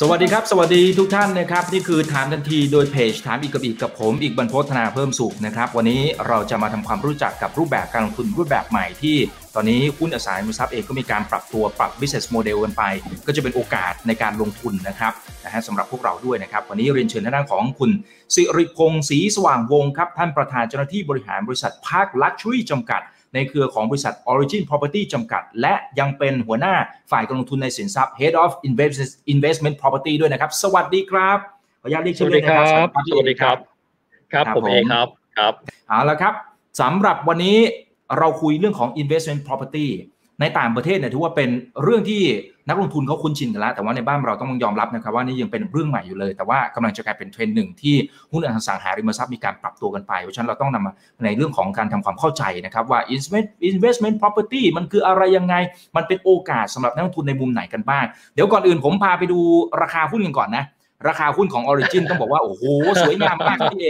สวัสดีครับ สวัสดีทุกท่านนะครับ นี่คือถามทันทีโดยเพจถามอีกกับอีกกับผมอีกบรรพฒนาเพิ่มสุขนะครับ วันนี้เราจะมาทำความรู้จักกับรูปแบบการลงทุนรูปแบบใหม่ที่ตอนนี้หุ้นอสังหาริมทรัพย์เองก็มีการปรับตัวปรับ business model กันไป ก็จะเป็นโอกาสในการลงทุนนะครับนะฮะสำหรับพวกเราด้วยนะครับ วันนี้เรียนเชิญทางด้านของคุณสิริพงศ์ศรีสว่างวงศ์ครับท่านประธานเจ้าหน้าที่บริหารบริษัท Park Luxury จำกัด ในเครือของบริษัท Origin Property จำกัด และยังเป็นหัวหน้าฝ่ายการลงทุนในสินทรัพย์ Head of Investment Investment Property ด้วยนะครับ สวัสดีครับขออนุญาตเรียกสชื่อวัสเลดียคนะรัครับบสวัสดีครับ ครับครับผมผมเองครับครับเอาละครับสำหรับวันนี้เราคุยเรื่องของ investment property ในต่างประเทศเนี่ยถือว่าเป็นเรื่องที่นักลงทุนเขาคุ้นชินกันแล้ว แต่ว่าในบ้านเราต้องยอมรับนะครับว่านี่ยังเป็นเรื่องใหม่อยู่เลย แต่ว่ากำลังจะกลายเป็นเทรนด์หนึ่งที่หุ้นอสังหาริมทรัพย์มีการปรับตัวกันไป เพราะฉะนั้นเราต้องนำมาในเรื่องของการทำความเข้าใจนะครับว่า investment investment property มันคืออะไรยังไง มันเป็นโอกาสสำหรับนักลงทุนในมุมไหนกันบ้าง เดี๋ยวก่อนอื่นผมพาไปดูราคาหุ้นกันก่อนนะ ราคาหุ้นของ Origin ต้องบอกว่า โอ้โห สวยงามมากครับพี่เอ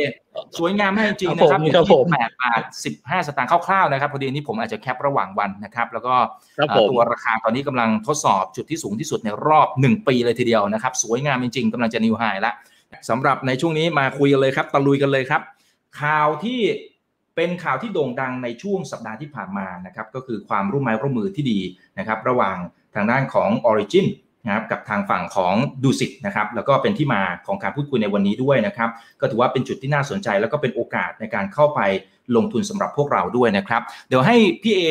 สวยงามมากจริงๆนะครับครับผมอยู่ที่แปดบาทสิบห้าสตางค์คร่าวๆนะครับพอดีนี้ผมอาจจะแคประหว่างวันนะครับ แล้วก็ครับเอ่ผอมตัวราคาตอนนี้กำลังทดสอบจุดที่สูงที่สุดในรอบ 1 ปีเลยทีเดียวนะครับ สวยงามจริงๆกำลังจะนิวไฮแล้วสำหรับในช่วงนี้มาคุยกันเลยครับตะลุยกันเลยครับ ข่าวที่เป็นข่าวที่โด่งดังในช่วงสัปดาห์ที่ผ่านมานะครับก็คือความร่วมไม้ร่วมมือที่ดีนะครับ ระหว่างทางด้านของ Origin นะครับกับทางฝั่งของดูสิตนะครับแล้วก็เป็นที่มาของการพูดคุยในวันนี้ด้วยนะครับก็ถือว่าเป็นจุดที่น่าสนใจ แล้วก็เป็นโอกาสในการเข้าไปลงทุนสำหรับพวกเราด้วยนะครับ เดี๋ยวให้พี่เอ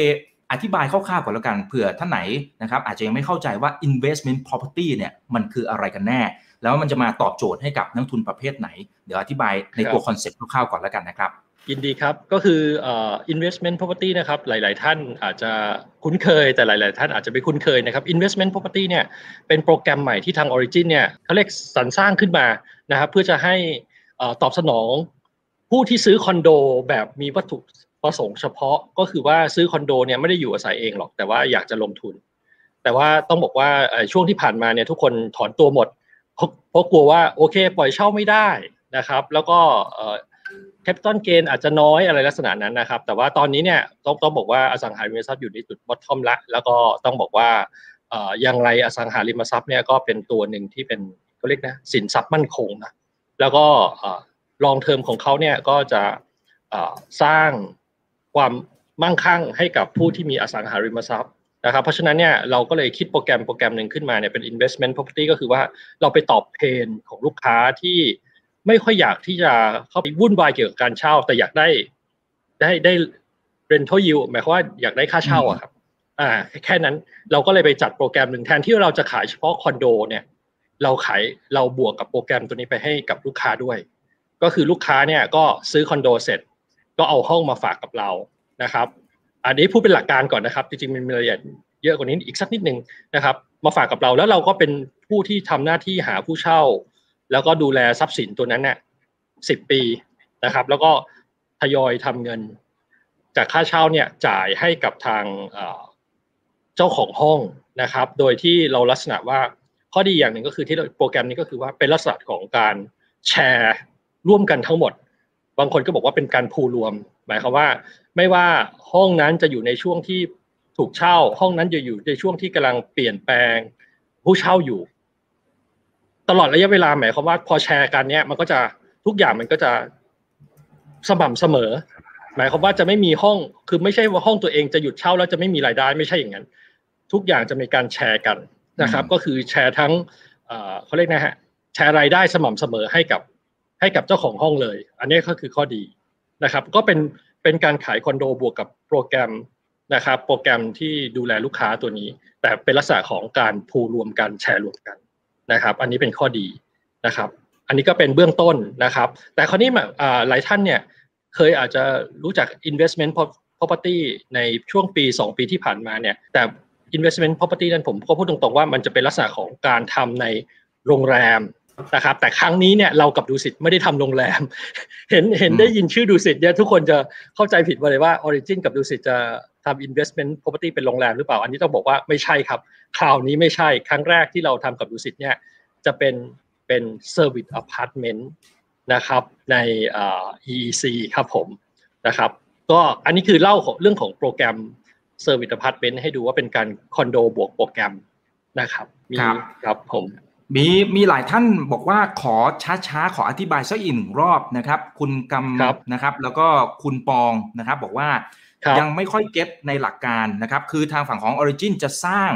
อธิบายคร่าวๆก่อนแล้วกันเผื่อท่านไหนนะครับอาจจะยังไม่เข้าใจว่า investment property เนี่ยมันคืออะไรกันแน่ แล้วมันจะมาตอบโจทย์ให้กับนักลงทุนประเภทไหน เดี๋ยวอธิบายในตัว concept คร่าวๆก่อนแล้วกันนะครับ ยินดีครับ ก็คืออ่อ investment property นะครับ หลาย ๆ ท่านอาจจะคุ้นเคย แต่หลาย ๆ ท่านอาจจะไม่คุ้นเคยนะครับ investment property เนี่ย เป็นโปรแกรมใหม่ที่ทาง Origin เนี่ยเขาเรียกสรรค์สร้างขึ้นมานะครับ เพื่อจะให้ตอบสนองผู้ที่ซื้อคอนโดแบบมีวัตถุประสงค์เฉพาะ ก็คือว่าซื้อคอนโดเนี่ยไม่ได้อยู่อาศัยเองหรอก แต่ว่าอยากจะลงทุน แต่ว่าต้องบอกว่าช่วงที่ผ่านมาเนี่ยทุกคนถอนตัวหมด เพราะกลัวว่าโอเค ปล่อยเช่าไม่ได้นะครับ แล้วก็ capital gain อาจจะน้อยอะไรลักษณะนั้นนะครับ แต่ว่าตอนนี้เนี่ยต้องต้องบอกว่าอสังหาริมทรัพย์อยู่ในจุด bottom ละ แล้วก็ต้องบอกว่าอย่างไรอสังหาริมทรัพย์เนี่ยก็เป็นตัวหนึ่งที่เป็นเขาเรียกนะสินทรัพย์มั่นคงนะแล้วก็ลองเทอมของเขาเนี่ยก็จะสร้างความมั่งคั่งให้กับผู้ที่มีอสังหาริมทรัพย์นะครับเพราะฉะนั้นเนี่ยเราก็เลยคิดโปรแกรมโปรแกรมหนึ่งขึ้นมาเนี่ยเป็น investment property ก็คือว่าเราไปตอบเพนของลูกค้าที่ ไม่ค่อยอยากที่จะเข้าไปวุ่นวายเกี่ยวกับการเช่า แต่อยากได้ได้ได้ rental yield หมายความว่าอยากได้ค่าเช่าอะครับ อ่า แค่นั้นเราก็เลยไปจัดโปรแกรมหนึ่งแทนที่เราจะขายเฉพาะคอนโดเนี่ย เราขายเราบวกกับโปรแกรมตัวนี้ไปให้กับลูกค้าด้วย ก็คือลูกค้าเนี่ยก็ซื้อคอนโดเสร็จ ก็เอาห้องมาฝากกับเรานะครับ อันนี้พูดเป็นหลักการก่อนนะครับ จริงๆมันมีรายละเอียดเยอะกว่านี้อีกสักนิดนึงนะครับ มาฝากกับเราแล้วเราก็เป็นผู้ที่ทำหน้าที่หาผู้เช่า แล้วก็ดูแลทรัพย์สินตัวนั้นเนี่ยสิบปีนะครับ แล้วก็ทยอยทำเงิน จากค่าเช่าเนี่ยจ่ายให้กับทางเจ้าของห้องนะครับ โดยที่เราลักษณะว่าข้อดีอย่างหนึ่งก็คือที่โปรแกรมนี้ก็คือว่าเป็นลักษณะของการแชร์ร่วมกันทั้งหมด บางคนก็บอกว่าเป็นการพูรวม หมายความว่า ไม่ว่าห้องนั้นจะอยู่ในช่วงที่ถูกเช่า ห้องนั้นจะอยู่ในช่วงที่กำลังเปลี่ยนแปลง ผู้เช่าอยู่ ตลอดระยะเวลาหมายความว่าพอแชร์กันเนี่ยมันก็จะทุกอย่างมันก็จะสม่ำเสมอ หมายความว่าจะไม่มีห้องคือไม่ใช่ว่าห้องตัวเองจะหยุดเช่าแล้วจะไม่มีรายได้ไม่ใช่อย่างนั้น ทุกอย่างจะมีการแชร์กันนะครับ ก็คือแชร์ทั้งเขาเรียกนะฮะแชร์รายได้สม่ำเสมอให้กับให้กับเจ้าของห้องเลย อันนี้ก็คือข้อดีนะครับ ก็เป็นเป็นการขายคอนโดบวกกับโปรแกรมนะครับ โปรแกรมที่ดูแลลูกค้าตัวนี้ แต่เป็นลักษณะของการพูรวมกันแชร์รวมกัน นะครับ อันนี้เป็นข้อดีนะครับ อันนี้ก็เป็นเบื้องต้นนะครับ แต่คราวนี้หลายท่านเนี่ยเคยอาจจะรู้จัก investment property ในช่วงปี 2 ปีที่ผ่านมาเนี่ยแต่ investment property นั้นผมก็พูดตรงๆว่ามันจะเป็นลักษณะของการทำในโรงแรมนะครับแต่ครั้งนี้เนี่ยเรากับดูสิตไม่ได้ทำโรงแรม เห็นเห็นได้ยินชื่อดูสิตเนี่ยทุกคนจะเข้าใจผิดไปเลยว่า Origin กับดูสิตจะ ทำ investment property เป็นโรงแรมหรือเปล่า อันนี้ต้องบอกว่าไม่ใช่ครับ คราวนี้ไม่ใช่ ครั้งแรกที่เราทำกับดูสิตเนี่ย จะเป็นเป็น Service Apartment นะครับ ใน EEC ครับผมนะครับ ก็อันนี้คือเล่าเรื่องของโปรแกรม Service Apartment ให้ดูว่าเป็นการคอนโดบวกโปรแกรมนะครับมีครับผมมีมีหลายท่านบอกว่าขอช้าๆ ขออธิบายสักอีกหนึ่งรอบนะครับ คุณกำนะครับ แล้วก็คุณปองนะครับ บอกว่า ยังไม่ค่อย get ในหลักการนะครับ คือทางฝั่งของ Origin จะสร้าง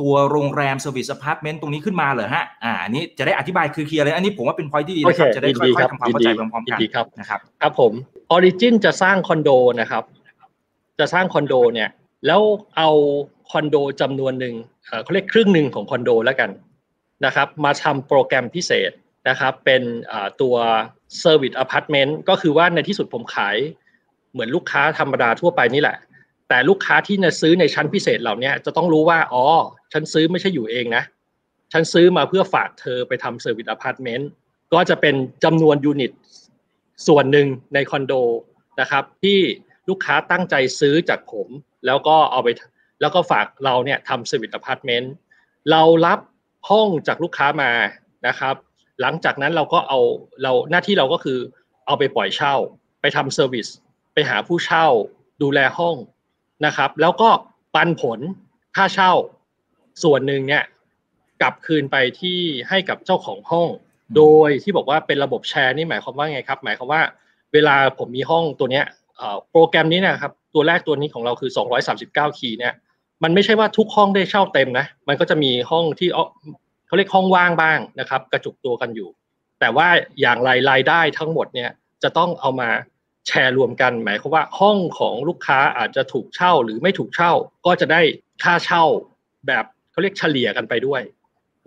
ตัวโรงแรม service apartment ตรงนี้ขึ้นมาเหรอฮะ อ่าอันนี้จะได้อธิบายคือ clear เลย อันนี้ผมว่าเป็นพอยที่ดีนะครับ จะได้ค่อยๆทำความเข้าใจพร้อมๆกันนะครับ ครับผม Origin จะสร้างคอนโดนะครับ จะสร้างคอนโดเนี่ย แล้วเอาคอนโดจำนวนหนึ่งเขาเรียกครึ่งหนึ่งของคอนโดแล้วกันนะครับ มาทำโปรแกรมพิเศษนะครับ เป็นตัว Service Apartment ก็คือว่าในที่สุดผมขาย เหมือนลูกค้าธรรมดาทั่วไปนี่แหละ แต่ลูกค้าที่จะซื้อในชั้นพิเศษเหล่านี้จะต้องรู้ว่าอ๋อฉันซื้อไม่ใช่อยู่เองนะ ฉันซื้อมาเพื่อฝากเธอไปทำ service apartment ก็จะเป็นจำนวน unit ส่วนหนึ่งในคอนโดนะครับที่ลูกค้าตั้งใจซื้อจากผม แล้วก็เอาไปแล้วก็ฝากเราเนี่ยทำ service apartmentเรารับห้องจากลูกค้ามานะครับ หลังจากนั้นเราก็เอาเราหน้าที่เราก็คือเอาไปปล่อยเช่า ไปทำเซอร์วิส ไปหาผู้เช่าดูแลห้องนะครับ แล้วก็ปันผลค่าเช่า ส่วนหนึ่งเนี่ยกลับคืนไปที่ให้กับเจ้าของห้อง โดยที่บอกว่าเป็นระบบแชร์นี่หมายความว่าไงครับ หมายความว่า เวลาผมมีห้องตัวเนี้ยโปรแกรมนี้นะครับ ตัวแรกตัวนี้ของเราคือ 239 คีย์เนี่ยมันไม่ใช่ว่าทุกห้องได้เช่าเต็มนะ มันก็จะมีห้องที่เขาเรียกห้องว่างบ้างนะครับ กระจุกตัวกันอยู่ แต่ว่าอย่างไรรายได้ทั้งหมดเนี่ยจะต้องเอามา แชร์รวมกัน หมายความว่าห้องของลูกค้าอาจจะถูกเช่าหรือไม่ถูกเช่า ก็จะได้ค่าเช่าแบบเขาเรียกเฉลี่ยกันไปด้วย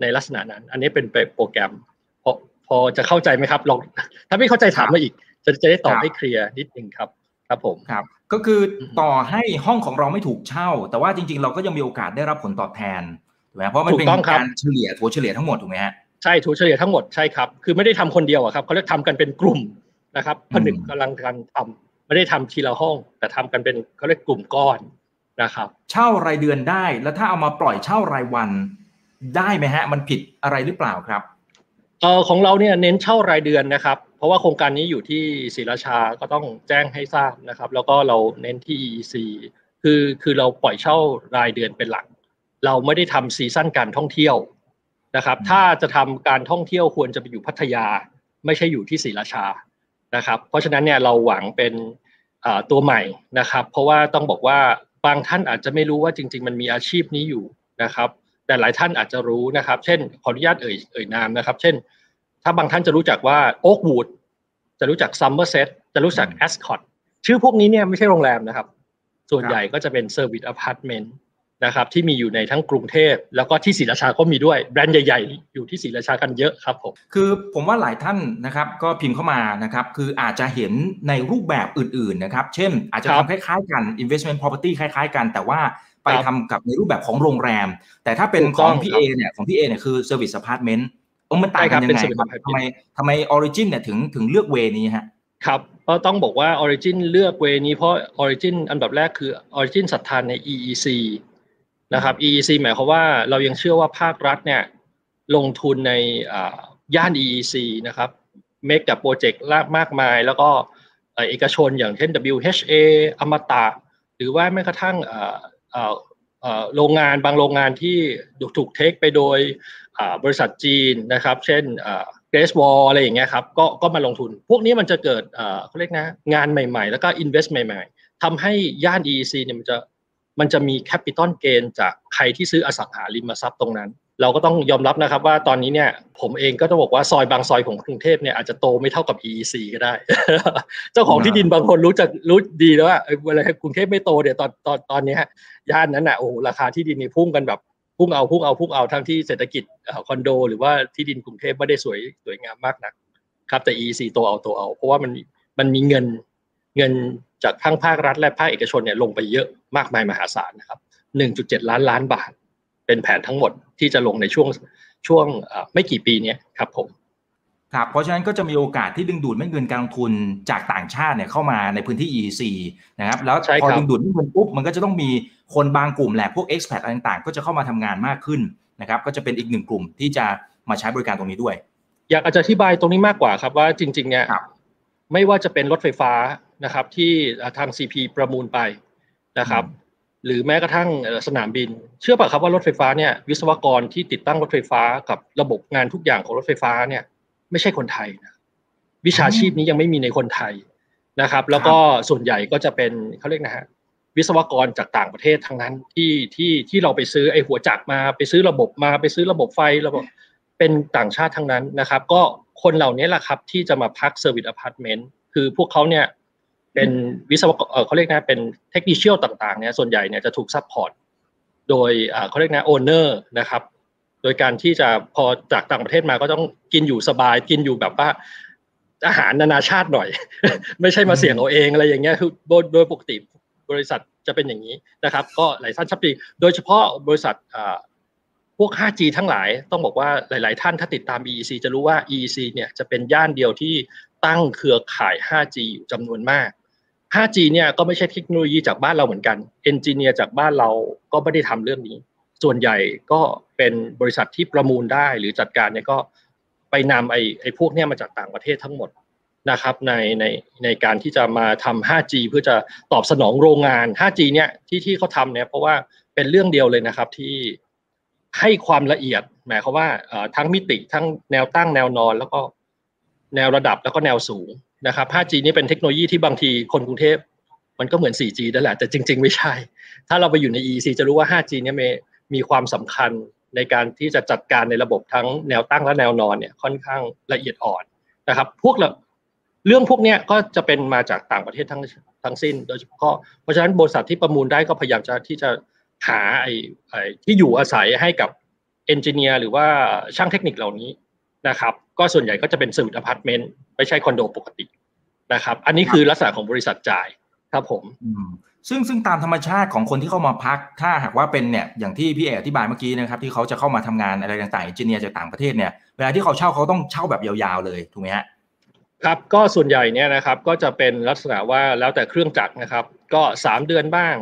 ในลักษณะนั้น อันนี้เป็นโปรแกรมพอพอจะเข้าใจไหมครับลองถ้าไม่เข้าใจถามมาอีก จะจะได้ตอบให้เคลียร์นิดนึงครับครับผมครับก็คือต่อให้ห้องของเราไม่ถูกเช่า แต่ว่าจริง ๆ เราก็ยังมีโอกาสได้รับผลตอบแทนถูกไหมเพราะมันเป็นการเฉลี่ยถัวเฉลี่ยทั้งหมดถูกไหมฮะใช่ถัวเฉลี่ยทั้งหมดใช่ครับคือไม่ได้ทำคนเดียวอะครับเขาเรียกทำกันเป็นกลุ่ม นะครับผนึกกำลังการทำไม่ได้ทำทีละห้อง แต่ทำกันเป็นเขาเรียกกลุ่มก้อนนะครับ เช่ารายเดือนได้ แล้วถ้าเอามาปล่อยเช่ารายวันได้ไหมฮะ มันผิดอะไรหรือเปล่าครับเออของเราเนี่ยเน้นเช่ารายเดือนนะครับ เพราะว่าโครงการนี้อยู่ที่ศรีราชาก็ต้องแจ้งให้ทราบนะครับ แล้วก็เราเน้นที่ EEC คือคือเราปล่อยเช่ารายเดือนเป็นหลัก เราไม่ได้ทำซีซั่นการท่องเที่ยวนะครับ ถ้าจะทำการท่องเที่ยวควรจะไปอยู่พัทยา ไม่ใช่อยู่ที่ศรีราชา นะครับ เพราะฉะนั้นเนี่ยเราหวังเป็นตัวใหม่นะครับ เพราะว่าต้องบอกว่าบางท่านอาจจะไม่รู้ว่าจริง ๆ มันมีอาชีพนี้อยู่นะครับ แต่หลายท่านอาจจะรู้นะครับ เช่นขออนุญาตเอ่ยเอ่ยนามนะครับ เช่น ถ้าบางท่านจะรู้จักว่า Oakwood จะรู้จัก Somerset จะรู้จัก Ascott ชื่อพวกนี้เนี่ยไม่ใช่โรงแรมนะครับ ส่วนใหญ่ก็จะเป็น service apartment นะครับที่มีอยู่ในทั้งกรุงเทพแล้วก็ที่ศรีราชาก็มีด้วยแบรนด์ใหญ่ ๆ อยู่ที่ศรีราชากันเยอะครับผมคือผมว่าหลายท่านนะครับก็พิมพ์เข้ามานะครับคืออาจจะเห็นในรูปแบบอื่นๆนะครับเช่นอาจจะทำคล้ายๆกัน investment property คล้าย ๆ กัน แต่ว่าไปทำกับในรูปแบบของโรงแรม แต่ถ้าเป็นของพี่เอเนี่ยของพี่เอเนี่ยคือ service apartment เออมันต่างกันยังไงครับทำไมทำไม origin เนี่ยถึงถึงเลือกเวนี้ฮะครับก็ต้องบอกว่า origin เลือกเวนี้เพราะ origin อันดับแรกคือ origin ศรัทธานใน EEC นะครับ EEC หมายความว่าเรายังเชื่อว่าภาครัฐเนี่ยลงทุนในย่าน EEC นะครับเมกกับโปรเจกต์มากมาย แล้วก็เอกชนอย่างเช่น WHA อมตะ หรือว่าแม้กระทั่งโรงงานบางโรงงานที่ถูก take ไปโดยบริษัทจีนนะครับ เช่น Great Wall อะไรอย่างเงี้ยครับก็ก็มาลงทุน พวกนี้มันจะเกิดเขาเรียกนะงานใหม่ๆ แล้วก็ invest ใหม่ ๆทำให้ย่าน EEC เนี่ยมันจะ มันจะมี capital gain จากใครที่ซื้ออสังหาริมทรัพย์ตรงนั้น เราก็ต้องยอมรับนะครับว่าตอนนี้เนี่ยผมเองก็ต้องบอกว่าซอยบางซอยของกรุงเทพเนี่ยอาจจะโตไม่เท่ากับ EEC ก็ได้ เจ้าของที่ดินบางคนรู้จักรู้ดีแล้วว่าเวลากรุงเทพไม่โตเดี๋ยวตอนตอนตอนนี้ย่านนั้นอะโอ้ราคาที่ดินนี่พุ่งกันแบบพุ่งเอาพุ่งเอาพุ่งเอาทั้งที่เศรษฐกิจคอนโด หรือว่าที่ดินกรุงเทพไม่ได้สวยสวยงามมากนักครับแต่ EEC โตเอาโตเอา เพราะว่ามันมันมีเงินเงิน จากทั้งภาครัฐและภาคเอกชนเนี่ยลงไปเยอะมากมายมหาศาลนะครับ 1.7 ล้านล้านบาท เป็นแผนทั้งหมดที่จะลงในช่วงช่วงไม่กี่ปีนี้ครับผมครับเพราะฉะนั้นก็จะมีโอกาสที่ดึงดูดไม่เงินการลงทุนจากต่างชาติเนี่ยเข้ามาในพื้นที่ EEC นะครับแล้วพอดึงดูดไม่เงินปุ๊บมันก็จะต้องมีคนบางกลุ่มแหละพวก expat อะไรต่างๆ ก็จะเข้ามาทำงานมากขึ้นนะครับก็จะเป็นอีกหนึ่งกลุ่มที่จะมาใช้บริการตรงนี้ด้วย อยากอธิบายตรงนี้มากกว่าครับว่าจริงๆเนี่ยไม่ว่าจะเป็นรถไฟฟ้า นะครับที่ทาง CP ประมูลไปนะครับ หรือแม้กระทั่งสนามบิน เชื่อป่ะครับว่ารถไฟฟ้าเนี่ยวิศวกรที่ติดตั้งรถไฟฟ้ากับระบบงานทุกอย่างของรถไฟฟ้าเนี่ยไม่ใช่คนไทยนะวิชาชีพนี้ยังไม่มีในคนไทยนะครับ แล้วก็ส่วนใหญ่ก็จะเป็นเขาเรียกนะฮะวิศวกรจากต่างประเทศทั้งนั้นที่ที่ที่เราไปซื้อไอ้หัวจักรมาไปซื้อระบบมาไปซื้อระบบไฟระบบเป็นต่างชาติทั้งนั้นนะครับ ก็คนเหล่านี้แหละครับที่จะมาพัก service apartment คือพวกเขาเนี่ย เป็นวิศวกรเขาเรียกนะเป็น technician ต่างๆเนี่ยส่วนใหญ่เนี่ยจะถูก supportโดยเขาเรียกนะโอเนอร์นะครับ โดยการที่จะพอจากต่างประเทศมาก็ต้องกินอยู่สบายกินอยู่แบบว่าอาหารนานาชาติหน่อย ไม่ใช่มาเสี่ยงเอาเองอะไรอย่างเงี้ยคือโดยปกติบริษัทจะเป็นอย่างนี้นะครับ ก็หลายท่านชัดเจนโดยเฉพาะบริษัทพวก 5G ทั้งหลายต้องบอกว่าหลาย ๆ ท่านถ้าติดตาม EEC จะรู้ว่า EEC เนี่ยจะเป็นย่านเดียวที่ตั้งเครือข่าย 5G อยู่จำนวนมาก 5G เนี่ยก็ไม่ใช่เทคโนโลยีจากบ้านเราเหมือนกันเอนจิเนียร์จากบ้านเราก็ไม่ได้ทำเรื่องนี้ ส่วนใหญ่ก็เป็นบริษัทที่ประมูลได้หรือจัดการเนี่ยก็ไปนำไอ้ไอ้พวกเนี้ยมาจากต่างประเทศทั้งหมดนะครับในในในการที่จะมาทำ 5G เพื่อจะตอบสนองโรงงาน 5G เนี่ยที่ที่เขาทำเนี่ยเพราะว่าเป็นเรื่องเดียวเลยนะครับที่ให้ความละเอียดหมายความว่าทั้งมิติทั้งแนวตั้งแนวนอนแล้วก็แนวระดับแล้วก็แนวสูง นะครับ 5G นี่เป็นเทคโนโลยีที่บางทีคนกรุงเทพมันก็เหมือน 4G นั่นแหละแต่จริง ๆ ไม่ใช่ ถ้าเราไปอยู่ใน EEC จะรู้ว่า 5G เนี่ยมีมีความสำคัญในการที่จะจัดการในระบบทั้งแนวตั้งและแนวนอนเนี่ยค่อนข้างละเอียดอ่อนนะครับ พวกเรื่องพวกนี้ก็จะเป็นมาจากต่างประเทศทั้งทั้งสิ้น โดยเฉพาะเพราะฉะนั้นบริษัทที่ประมูลได้ก็พยายามจะที่จะหาไอ้ที่อยู่อาศัยให้กับengineer หรือว่าช่างเทคนิคเหล่านี้ นะครับ ก็ส่วนใหญ่ก็จะเป็น service apartment ไม่ใช่คอนโดปกตินะครับ อันนี้คือลักษณะของบริษัทจ่ายครับผมซึ่งซึ่งตามธรรมชาติของคนที่เข้ามาพัก ถ้าหากว่าเป็นเนี่ยอย่างที่พี่เออธิบายเมื่อกี้นะครับที่เขาจะเข้ามาทำงานอะไรต่างๆเอนจิเนียร์จากต่างประเทศเนี่ยเวลาที่เขาเช่าเขาต้องเช่าแบบยาวๆเลยถูกไหมฮะครับก็ส่วนใหญ่เนี่ยนะครับก็จะเป็นลักษณะว่าแล้วแต่เครื่องจักรนะครับ ก็สามเดือนบ้าง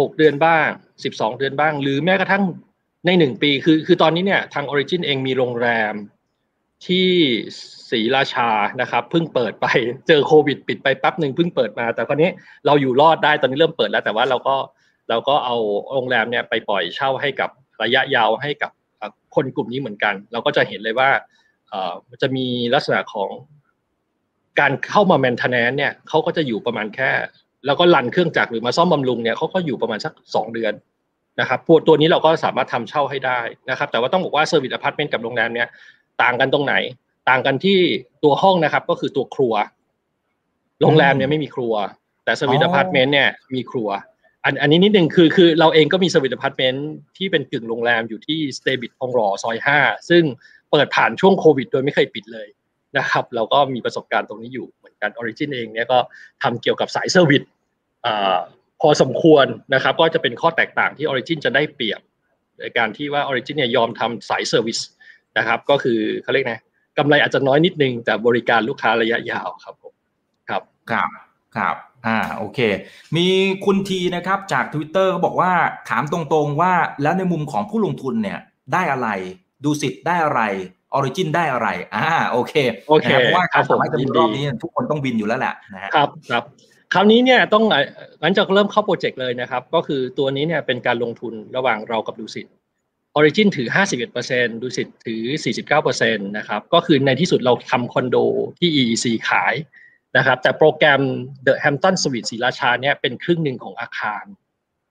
หกเดือนบ้างสิบสองเดือนบ้าง หรือแม้กระทั่งในหนึ่งปี คือคือตอนนี้เนี่ยทางออริจินเองมีโรงแรม ที่ศรีราชานะครับเพิ่งเปิดไปเจอโควิด ปิดไปแป๊บหนึ่งเพิ่งเปิดมา แต่ตอนนี้เราอยู่รอดได้ตอนนี้เริ่มเปิดแล้วแต่ว่าเราก็เราก็เอาโรงแรมเนี่ยไปปล่อยเช่าให้กับระยะยาวให้กับคนกลุ่มนี้เหมือนกัน เราก็จะเห็นเลยว่าจะมีลักษณะของการเข้ามาแมนเทนแนนเนี่ยเขาก็จะอยู่ประมาณแค่ แล้วก็ run เครื่องจักรหรือมาซ่อมบำรุงเนี่ยเขาก็อยู่ประมาณสักสองเดือนนะครับพวกตัวนี้เราก็สามารถทำเช่าให้ได้นะครับ แต่ว่าต้องบอกว่า service apartment กับโรงแรมเนี่ย ต่างกันตรงไหน ต่างกันที่ตัวห้องนะครับ ก็คือตัวครัว โรงแรมเนี่ยไม่มีครัว แต่ service apartment เนี่ยมีครัว อันอันนี้นิดหนึ่งคือคือเราเองก็มี service apartment ที่เป็นกึ่งโรงแรมอยู่ที่ Staybridge ทองหล่อซอยห้าซึ่งเปิดผ่านช่วงโควิด โดยไม่เคยปิดเลยนะครับ เราก็มีประสบการณ์ตรงนี้อยู่เหมือนกัน Origin เองเนี่ยก็ทำเกี่ยวกับสาย service พอสมควรนะครับ ก็จะเป็นข้อแตกต่างที่ Origin จะได้เปรียบในการที่ว่า Origin เนี่ยยอมทำสาย service นะครับ ก็คือเขาเรียกนะกำไรอาจจะน้อยนิดนึง แต่บริการลูกค้าระยะยาวครับผมครับครับครับอ่าโอเค มีคุณทีนะครับจาก Twitter เขาบอกว่าถามตรงๆว่าแล้วในมุมของผู้ลงทุนเนี่ยได้อะไรดุสิตได้อะไร Origin ได้อะไร อ่า โอเค โอเค เพราะว่าการสมัยกันรอบนี้ทุกคนต้อง win อยู่แล้วแหละนะครับ ครับ คราวนี้เนี่ยต้องหลังจากเริ่มเข้า project เลยนะครับ ก็คือตัวนี้เนี่ยเป็นการลงทุนระหว่างเรากับดูสิทธิ์ Origin ถือ 51%ดูสิทธิ์ถือ 49%นะครับก็คือในที่สุดเราทำคอนโดที่ EEC ขายนะครับแต่โปรแกรม The Hampton Suite ศรีราชาเนี่ยเป็นครึ่งหนึ่งของอาคาร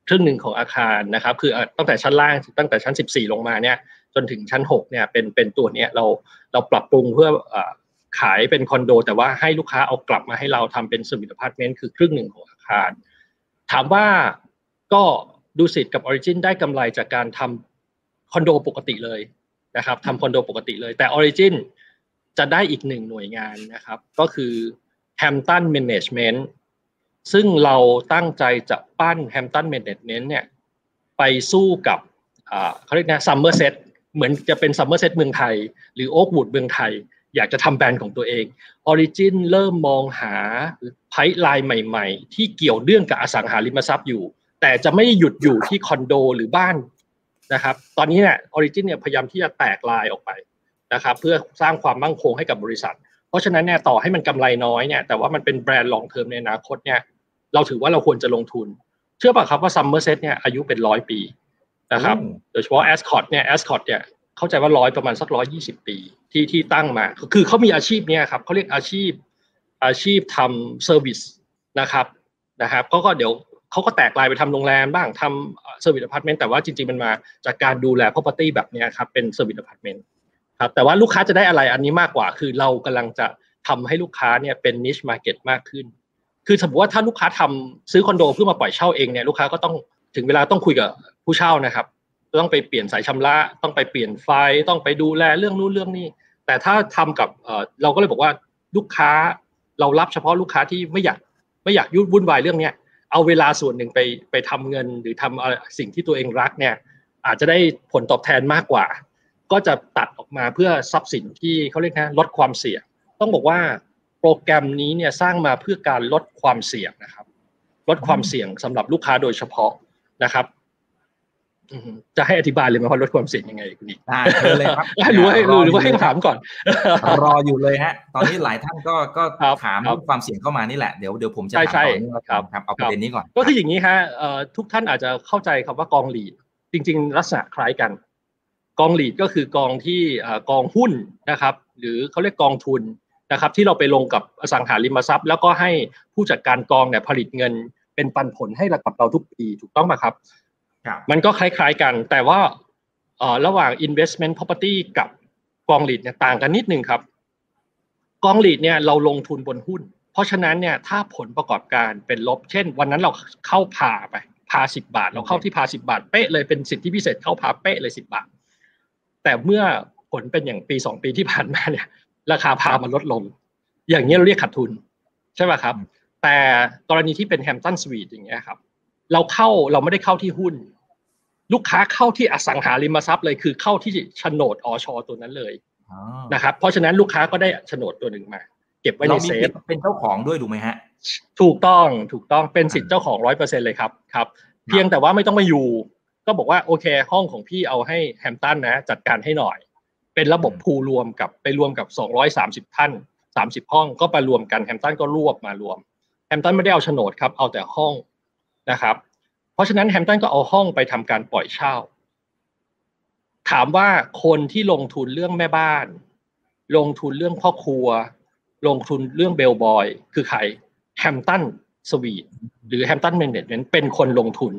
ครึ่งหนึ่งของอาคารนะครับคือตั้งแต่ชั้นล่างตั้งแต่ชั้น 14 ลงมาเนี่ยจนถึงชั้น 6 เนี่ยเป็นเป็นตัวเนี้ยเราเราปรับปรุงเพื่อขายเป็นคอนโด แต่ว่าให้ลูกค้าเอากลับมาให้เราทำเป็น service apartment คือครึ่งหนึ่งของอาคาร ถามว่าก็ดูสิทธิ์กับ Origin ได้กำไรจากการทำ คอนโดปกติเลยนะครับทำคอนโดปกติเลย แต่ Origin จะได้อีกหนึ่งหน่วยงานนะครับ ก็คือ Hampton Management ซึ่งเราตั้งใจจะปั้น Hampton Management เนี่ยไปสู้กับเขาเรียกนะ Somerset เหมือนจะเป็น Somerset เมืองไทย หรือ Oakwood เมืองไทย อยากจะทำแบรนด์ของตัวเอง Origin เริ่มมองหา pipeline ใหม่ ๆ ที่เกี่ยวเรื่องกับอสังหาริมทรัพย์อยู่ แต่จะไม่หยุดอยู่ที่คอนโดหรือบ้าน นะครับ ตอนนี้เนี่ย Origin เนี่ยพยายามที่จะแตกลายออกไปนะครับ เพื่อสร้างความมั่นคงให้กับบริษัท เพราะฉะนั้นเนี่ยต่อให้มันกำไรน้อยเนี่ยแต่ว่ามันเป็นแบรนด์ long term ในอนาคตเนี่ยเราถือว่าเราควรจะลงทุน เชื่อป่ะครับว่า Somerset เนี่ยอายุเป็นร้อยปีนะครับ โดยเฉพาะ Ascott เนี่ย Ascott เนี่ยเข้าใจว่าร้อยประมาณสักร้อยี่สิบปีที่ที่ตั้งมา คือเขามีอาชีพเนี่ยครับเขาเรียกอาชีพอาชีพทำ service นะครับนะครับเขาก็เดี๋ยว เขาก็แตกลายไปทำโรงแรมบ้างทำ service apartment แต่ว่าจริงๆมันมาจากการดูแล property แบบนี้ครับเป็น service apartment ครับแต่ว่าลูกค้าจะได้อะไรอันนี้มากกว่า คือเรากำลังจะทำให้ลูกค้าเนี่ยเป็น niche market มากขึ้น คือสมมติว่าถ้าลูกค้าทำซื้อคอนโดเพื่อมาปล่อยเช่าเองเนี่ยลูกค้าก็ต้องถึงเวลาต้องคุยกับผู้เช่านะครับ ต้องไปเปลี่ยนสายชำระ ต้องไปเปลี่ยนไฟต้องไปดูแลเรื่องนู้นเรื่องนี้ แต่ถ้าทำกับเราก็เลยบอกว่าลูกค้าเรารับเฉพาะลูกค้าที่ไม่อยากไม่อยากยุ่งวุ่นวายเรื่องเนี้ย เอาเวลาส่วนหนึ่งไปไปทำเงิน หรือทำสิ่งที่ตัวเองรักเนี่ย อาจจะได้ผลตอบแทนมากกว่า ก็จะตัดออกมาเพื่อทรัพย์สินที่เขาเรียกนะลดความเสี่ยง ต้องบอกว่าโปรแกรมนี้เนี่ยสร้างมาเพื่อการลดความเสี่ยงนะครับ ลดความเสี่ยงสำหรับลูกค้าโดยเฉพาะนะครับ จะให้อธิบายเลยไหมว่าลดความเสี่ยงยังไงคุณอีกได้เลยครับรู้ให้รู้หรือว่าให้ถามก่อน รออยู่เลยฮะ ตอนนี้หลายท่านก็ก็ถามความเสี่ยงเข้ามานี่แหละเดี๋ยวเดี๋ยวผมจะถามต่อเนื่องครับครับเอาประเด็นนี้ก่อน ก็คืออย่างนี้ฮะทุกท่านอาจจะเข้าใจครับว่ากองหลีดจริง ๆ ลักษณะคล้ายกัน กองหลีดก็คือกองที่กองหุ้นนะครับ หรือเขาเรียกกองทุนนะครับ ที่เราไปลงกับอสังหาริมทรัพย์ แล้วก็ให้ผู้จัดการกองเนี่ยผลิตเงินเป็นปันผลให้กับเราทุกปีถูกต้องไหมครับ มันก็คล้ายๆกัน แต่ว่าระหว่าง investment property กับกองหลีดเนี่ยต่างกันนิดนึงครับกองหลีดเนี่ยเราลงทุนบนหุ้น เพราะฉะนั้นเนี่ยถ้าผลประกอบการเป็นลบ เช่น วันนั้นเราเข้าพาไปพาสิบบาท เราเข้าที่พาสิบาทเป๊ะเลยเป็นสิทธิพิเศษเข้าพาเป๊ะเลยสิบบาท แต่เมื่อผลเป็นอย่างปีสองปีที่ผ่านมาเนี่ย ราคาพามันลดลง อย่างนี้เราเรียกขาดทุน ใช่ไหมครับ แต่กรณีที่เป็นแฮมตันสวีทอย่างเงี้ยครับ เราเข้าเราไม่ได้เข้าที่หุ้น ลูกค้าเข้าที่อสังหาริมทรัพย์เลยคือเข้าที่โฉนดอชอตัวนั้นเลยนะครับ เพราะฉะนั้นลูกค้าก็ได้โฉนดตัวหนึ่งมา เก็บไว้ในเซฟเป็นเจ้าของด้วยถูกไหมฮะ ถูกต้องถูกต้องเป็นสิทธิ์เจ้าของร้อยเปอร์เซ็นต์เลยครับครับ เพียงแต่ว่าไม่ต้องมาอยู่ ก็บอกว่าโอเค ห้องของพี่เอาให้ Hampton นะ จัดการให้หน่อย เป็นระบบ pool รวมกับไปรวมกับสองร้อยสามสิบท่านสามสิบห้องก็ไปรวมกัน Hampton ก็รวบมารวม Hampton ไม่ได้เอาโฉนดครับ เอาแต่ห้องนะครับเพ ราะฉะนั้นแฮมตันก็เอาห้องไปทำการปล่อยเช่า ถามว่าคนที่ลงทุนเรื่องแม่บ้าน ลงทุนเรื่องพ่อครัว ลงทุนเรื่องเบลบอย คือใครแฮมตันสวีทหรือแฮมตันเมนเนจเมนต์เป็นคนลงทุน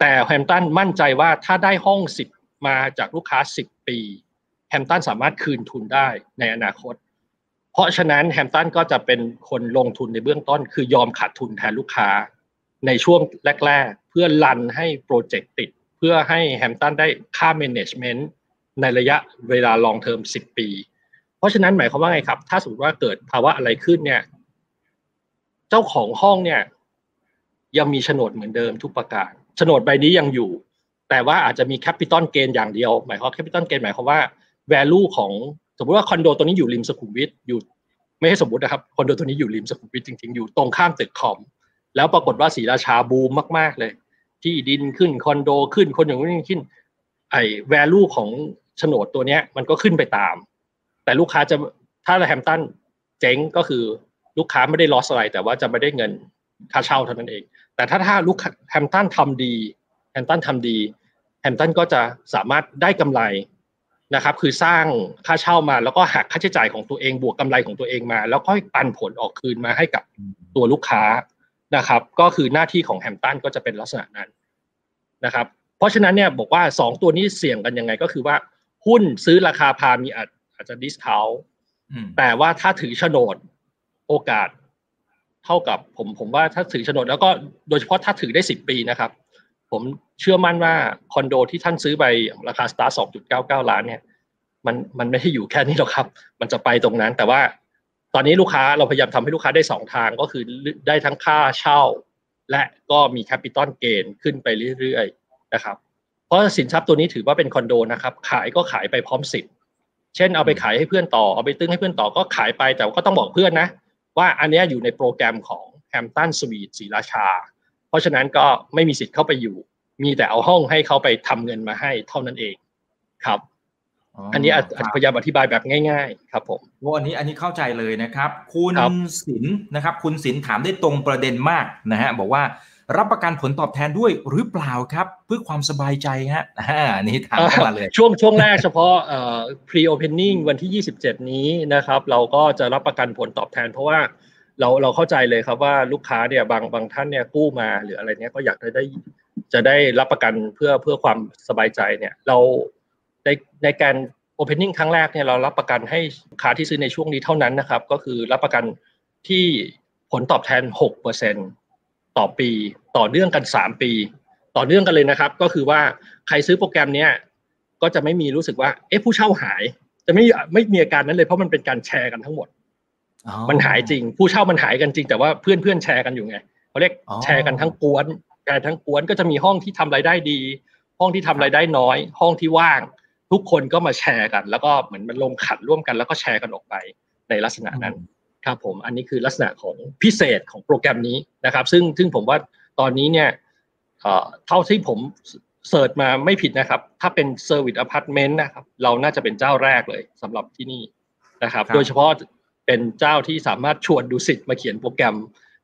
แต่แฮมตันมั่นใจว่าถ้าได้ห้องสิบมาจากลูกค้าสิบปีแฮมตันสามารถคืนทุนได้ในอนาคต เพราะฉะนั้นแฮมตันก็จะเป็นคนลงทุนในเบื้องต้น คือยอมขาดทุนแทนลูกค้า ในช่วงแรก ๆ เพื่อ run ให้ project ติด เพื่อให้ Hampton ได้ค่า management ในระยะเวลา long term 10 ปี เพราะฉะนั้นหมายความว่าไงครับ ถ้าสมมติว่าเกิดภาวะอะไรขึ้นเนี่ย เจ้าของห้องเนี่ยยังมีโฉนดเหมือนเดิมทุกประการโฉนดใบนี้ยังอยู่ แต่ว่าอาจจะมี capital gain อย่างเดียว หมายความ capital gain หมายความว่า value ของสมมติว่าคอนโดตัวนี้อยู่ริมสุขุมวิทอยู่ ไม่ใช่สมมตินะครับคอนโดตัวนี้อยู่ริมสุขุมวิทจริงๆ อยู่ตรงข้ามตึกคอม แล้วปรากฏว่าศรีราชาบูมมาก ๆ เลย ที่ดินขึ้นคอนโดขึ้นคนอย่างนี้ขึ้น ไอ้แวลูของโฉนดตัวเนี้ย มันก็ขึ้นไปตาม แต่ลูกค้าจะถ้าแฮมตันเจ๊งก็คือลูกค้าไม่ได้ลอสอะไร แต่ว่าจะไม่ได้เงินค่าเช่าเท่านั้นเอง แต่ถ้าถ้าลูกแฮมตันทำดีHampton ทำดี Hampton ก็จะสามารถได้กำไรนะครับ คือสร้างค่าเช่ามา แล้วก็หักค่าใช้จ่ายของตัวเองบวกกำไรของตัวเองมา แล้วก็ปันผลออกคืนมาให้กับตัวลูกค้า นะครับ ก็คือหน้าที่ของ Hampton ก็จะเป็นลักษณะนั้นนะครับ เพราะฉะนั้นเนี่ยบอกว่า 2 ตัวนี้เสี่ยงกันยังไงก็คือว่าหุ้นซื้อราคา par มีอาจอาจจะ discount แต่ว่าถ้าถือโฉนดโอกาสเท่ากับผมผมว่าถ้าถือโฉนดแล้วก็โดยเฉพาะถ้าถือได้สิบปีนะครับ ผมเชื่อมั่นว่าคอนโดที่ท่านซื้อไปราคาสตาร์สองจุดเก้าเก้าล้านเนี่ย มันมันไม่ได้อยู่แค่นี้หรอกครับ มันจะไปตรงนั้นแต่ว่า ตอนนี้ลูกค้าเราพยายามทำให้ลูกค้าได้สองทางก็คือได้ทั้งค่าเช่า และก็มี capital gain ขึ้นไปเรื่อยๆนะครับ เพราะสินทรัพย์ตัวนี้ถือว่าเป็นคอนโดนะครับ ขายก็ขายไปพร้อมสิทธิ์ เช่นเอาไปขายให้เพื่อนต่อเอาไปตึ้งให้เพื่อนต่อก็ขายไปแต่ก็ต้องบอกเพื่อนนะ ว่าอันนี้อยู่ในโปรแกรมของแฮมตันสวีทศรีราชา เพราะฉะนั้นก็ไม่มีสิทธิ์เข้าไปอยู่ มีแต่เอาห้องให้เขาไปทำเงินมาให้เท่านั้นเองครับ อันนี้พยายามอธิบายแบบง่าย ๆ ครับผมว่าอันนี้อันนี้เข้าใจเลยนะครับ คุณศิลนะครับ คุณศิลถามได้ตรงประเด็นมากนะฮะบอกว่ารับประกันผลตอบแทนด้วยหรือเปล่าครับ เพื่อความสบายใจฮะอันนี้ถามเข้ามาเลย ช่วงช่วงแรกเฉพาะเอ่อ pre opening วันที่ 27 นี้นะครับ เราก็จะรับประกันผลตอบแทน เพราะว่าเราเราเข้าใจเลยครับว่าลูกค้าเนี่ยบางบางท่านเนี่ยกู้มาหรืออะไรเนี้ยก็อยากจะได้จะได้รับประกันเพื่อเพื่อความสบายใจเนี่ย เรา ในในการ opening ครั้งแรกเนี่ยเรารับประกันให้ลูกค้าที่ซื้อในช่วงนี้เท่านั้นนะครับ ก็คือรับประกันที่ผลตอบแทน 6%ต่อปี ต่อเนื่องกัน 3 ปี ต่อเนื่องกันเลยนะครับ ก็คือว่าใครซื้อโปรแกรมเนี้ยก็จะไม่มีรู้สึกว่าเอ๊ะผู้เช่าหาย จะไม่ไม่มีอาการนั้นเลยเพราะมันเป็นการแชร์กันทั้งหมดมันหายจริง ผู้เช่ามันหายกันจริง แต่ว่าเพื่อนเพื่อนแชร์กันอยู่ไงเขาเรียกแชร์กันทั้งกวนแชร์ทั้งกวนก็จะมีห้องที่ทำรายได้ดี ห้องที่ทำรายได้น้อย ห้องที่ว่าง ทุกคนก็มาแชร์กัน แล้วก็เหมือนมันลงขันร่วมกัน แล้วก็แชร์กันออกไปในลักษณะนั้นครับผมอันนี้คือลักษณะของพิเศษของโปรแกรมนี้นะครับ ซึ่งซึ่งผมว่าตอนนี้เนี่ยเท่าที่ผม search มาไม่ผิดนะครับ ถ้าเป็นเซอร์วิสอพาร์ตเมนต์นะครับ เราน่าจะเป็นเจ้าแรกเลยสำหรับที่นี่นะครับ โดยเฉพาะเป็นเจ้าที่สามารถชวนดูสิทธิ์มาเขียนโปรแกรม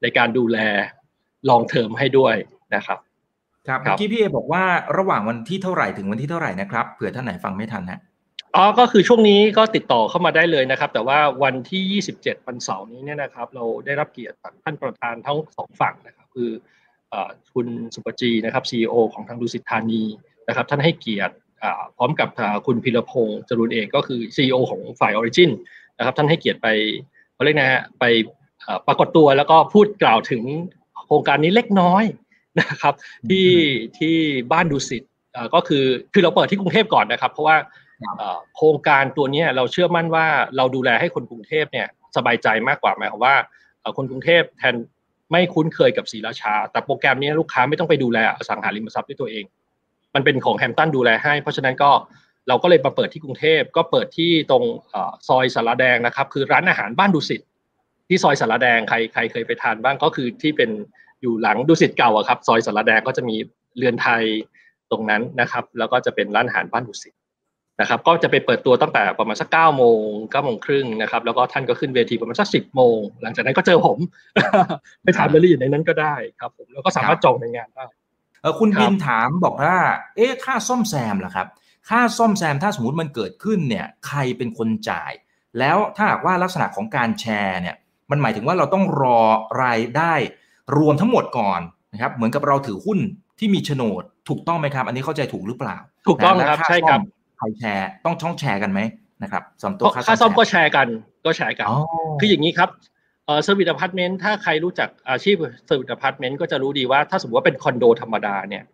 ในการดูแล long term ให้ด้วยนะครับ ครับเมื่อกี้พี่เอบอกว่าระหว่างวันที่เท่าไหร่ถึงวันที่เท่าไหร่นะครับเผื่อท่านไหนฟังไม่ทันนะอ๋อก็คือช่วงนี้ก็ติดต่อเข้ามาได้เลยนะครับ แต่ว่าวันที่ 27 วันเสาร์นี้เนี่ยนะครับ เราได้รับเกียรติจากท่านประธานทั้งสองฝั่งนะครับ คือคุณสุปจีนะครับ CEO ของทางดุสิตธานีนะครับ ท่านให้เกียรติพร้อมกับคุณพิรพงศ์จรุนเอกก็คือ CEO ของฝ่าย Origin นะครับท่านให้เกียรติไปเขาเรียกนะฮะไปปรากฏตัวแล้วก็พูดกล่าวถึงโครงการนี้เล็กน้อย นะครับที่ที่บ้านดุสิตก็คือคือเราเปิดที่กรุงเทพก่อนนะครับ เพราะว่าโครงการตัวนี้เราเชื่อมั่นว่าเราดูแลให้คนกรุงเทพเนี่ยสบายใจมากกว่าหมายความว่าคนกรุงเทพแทนไม่คุ้นเคยกับศรีราชา แต่โปรแกรมนี้ลูกค้าไม่ต้องไปดูแลอสังหาริมทรัพย์ด้วยตัวเอง มันเป็นของแฮมตันดูแลให้ เพราะฉะนั้นก็เราก็เลยมาเปิดที่กรุงเทพก็เปิดที่ตรงซอยสารแดงนะครับ คือร้านอาหารบ้านดุสิตที่ซอยสารแดงใครใครเคยไปทานบ้างก็คือที่เป็น อยู่หลังดุสิตเก่าอะครับ ซอยสารแดงก็จะมีเรือนไทยตรงนั้นนะครับ แล้วก็จะเป็นร้านอาหารบ้านดุสิตนะครับ ก็จะไปเปิดตัวตั้งแต่ประมาณสักเก้าโมงเก้าโมงครึ่งนะครับ แล้วก็ท่านก็ขึ้นเวทีประมาณสักสิบโมง หลังจากนั้นก็เจอผมไปถามรายละเอียดในนั้นก็ได้ครับ ผมแล้วก็สามารถจองในงานได้เออคุณบินถามบอกว่า เอ๊ะค่าซ่อมแซมล่ะครับ ค่าซ่อมแซมถ้าสมมติมันเกิดขึ้นเนี่ยใครเป็นคนจ่าย แล้วถ้าหากว่าลักษณะของการแชร์เนี่ย มันหมายถึงว่าเราต้องรอรายได้ รวมทั้งหมดก่อนนะครับเหมือนกับเราถือหุ้นที่มีโฉนดถูกต้องไหมครับ อันนี้เข้าใจถูกหรือเปล่า ถูกต้องครับใช่ครับใครแชร์ต้องช่องแชร์กันไหมนะครับสมมติว่าค่าซ่อมก็แชร์กันก็แชร์กัน คืออย่างนี้ครับเออเซอร์วิสอพาร์ตเมนต์ถ้าใครรู้จักอาชีพเซอร์วิสอพาร์ตเมนต์ก็จะรู้ดีว่าถ้าสมมติว่าเป็นคอนโดธรรมดาเนี่ย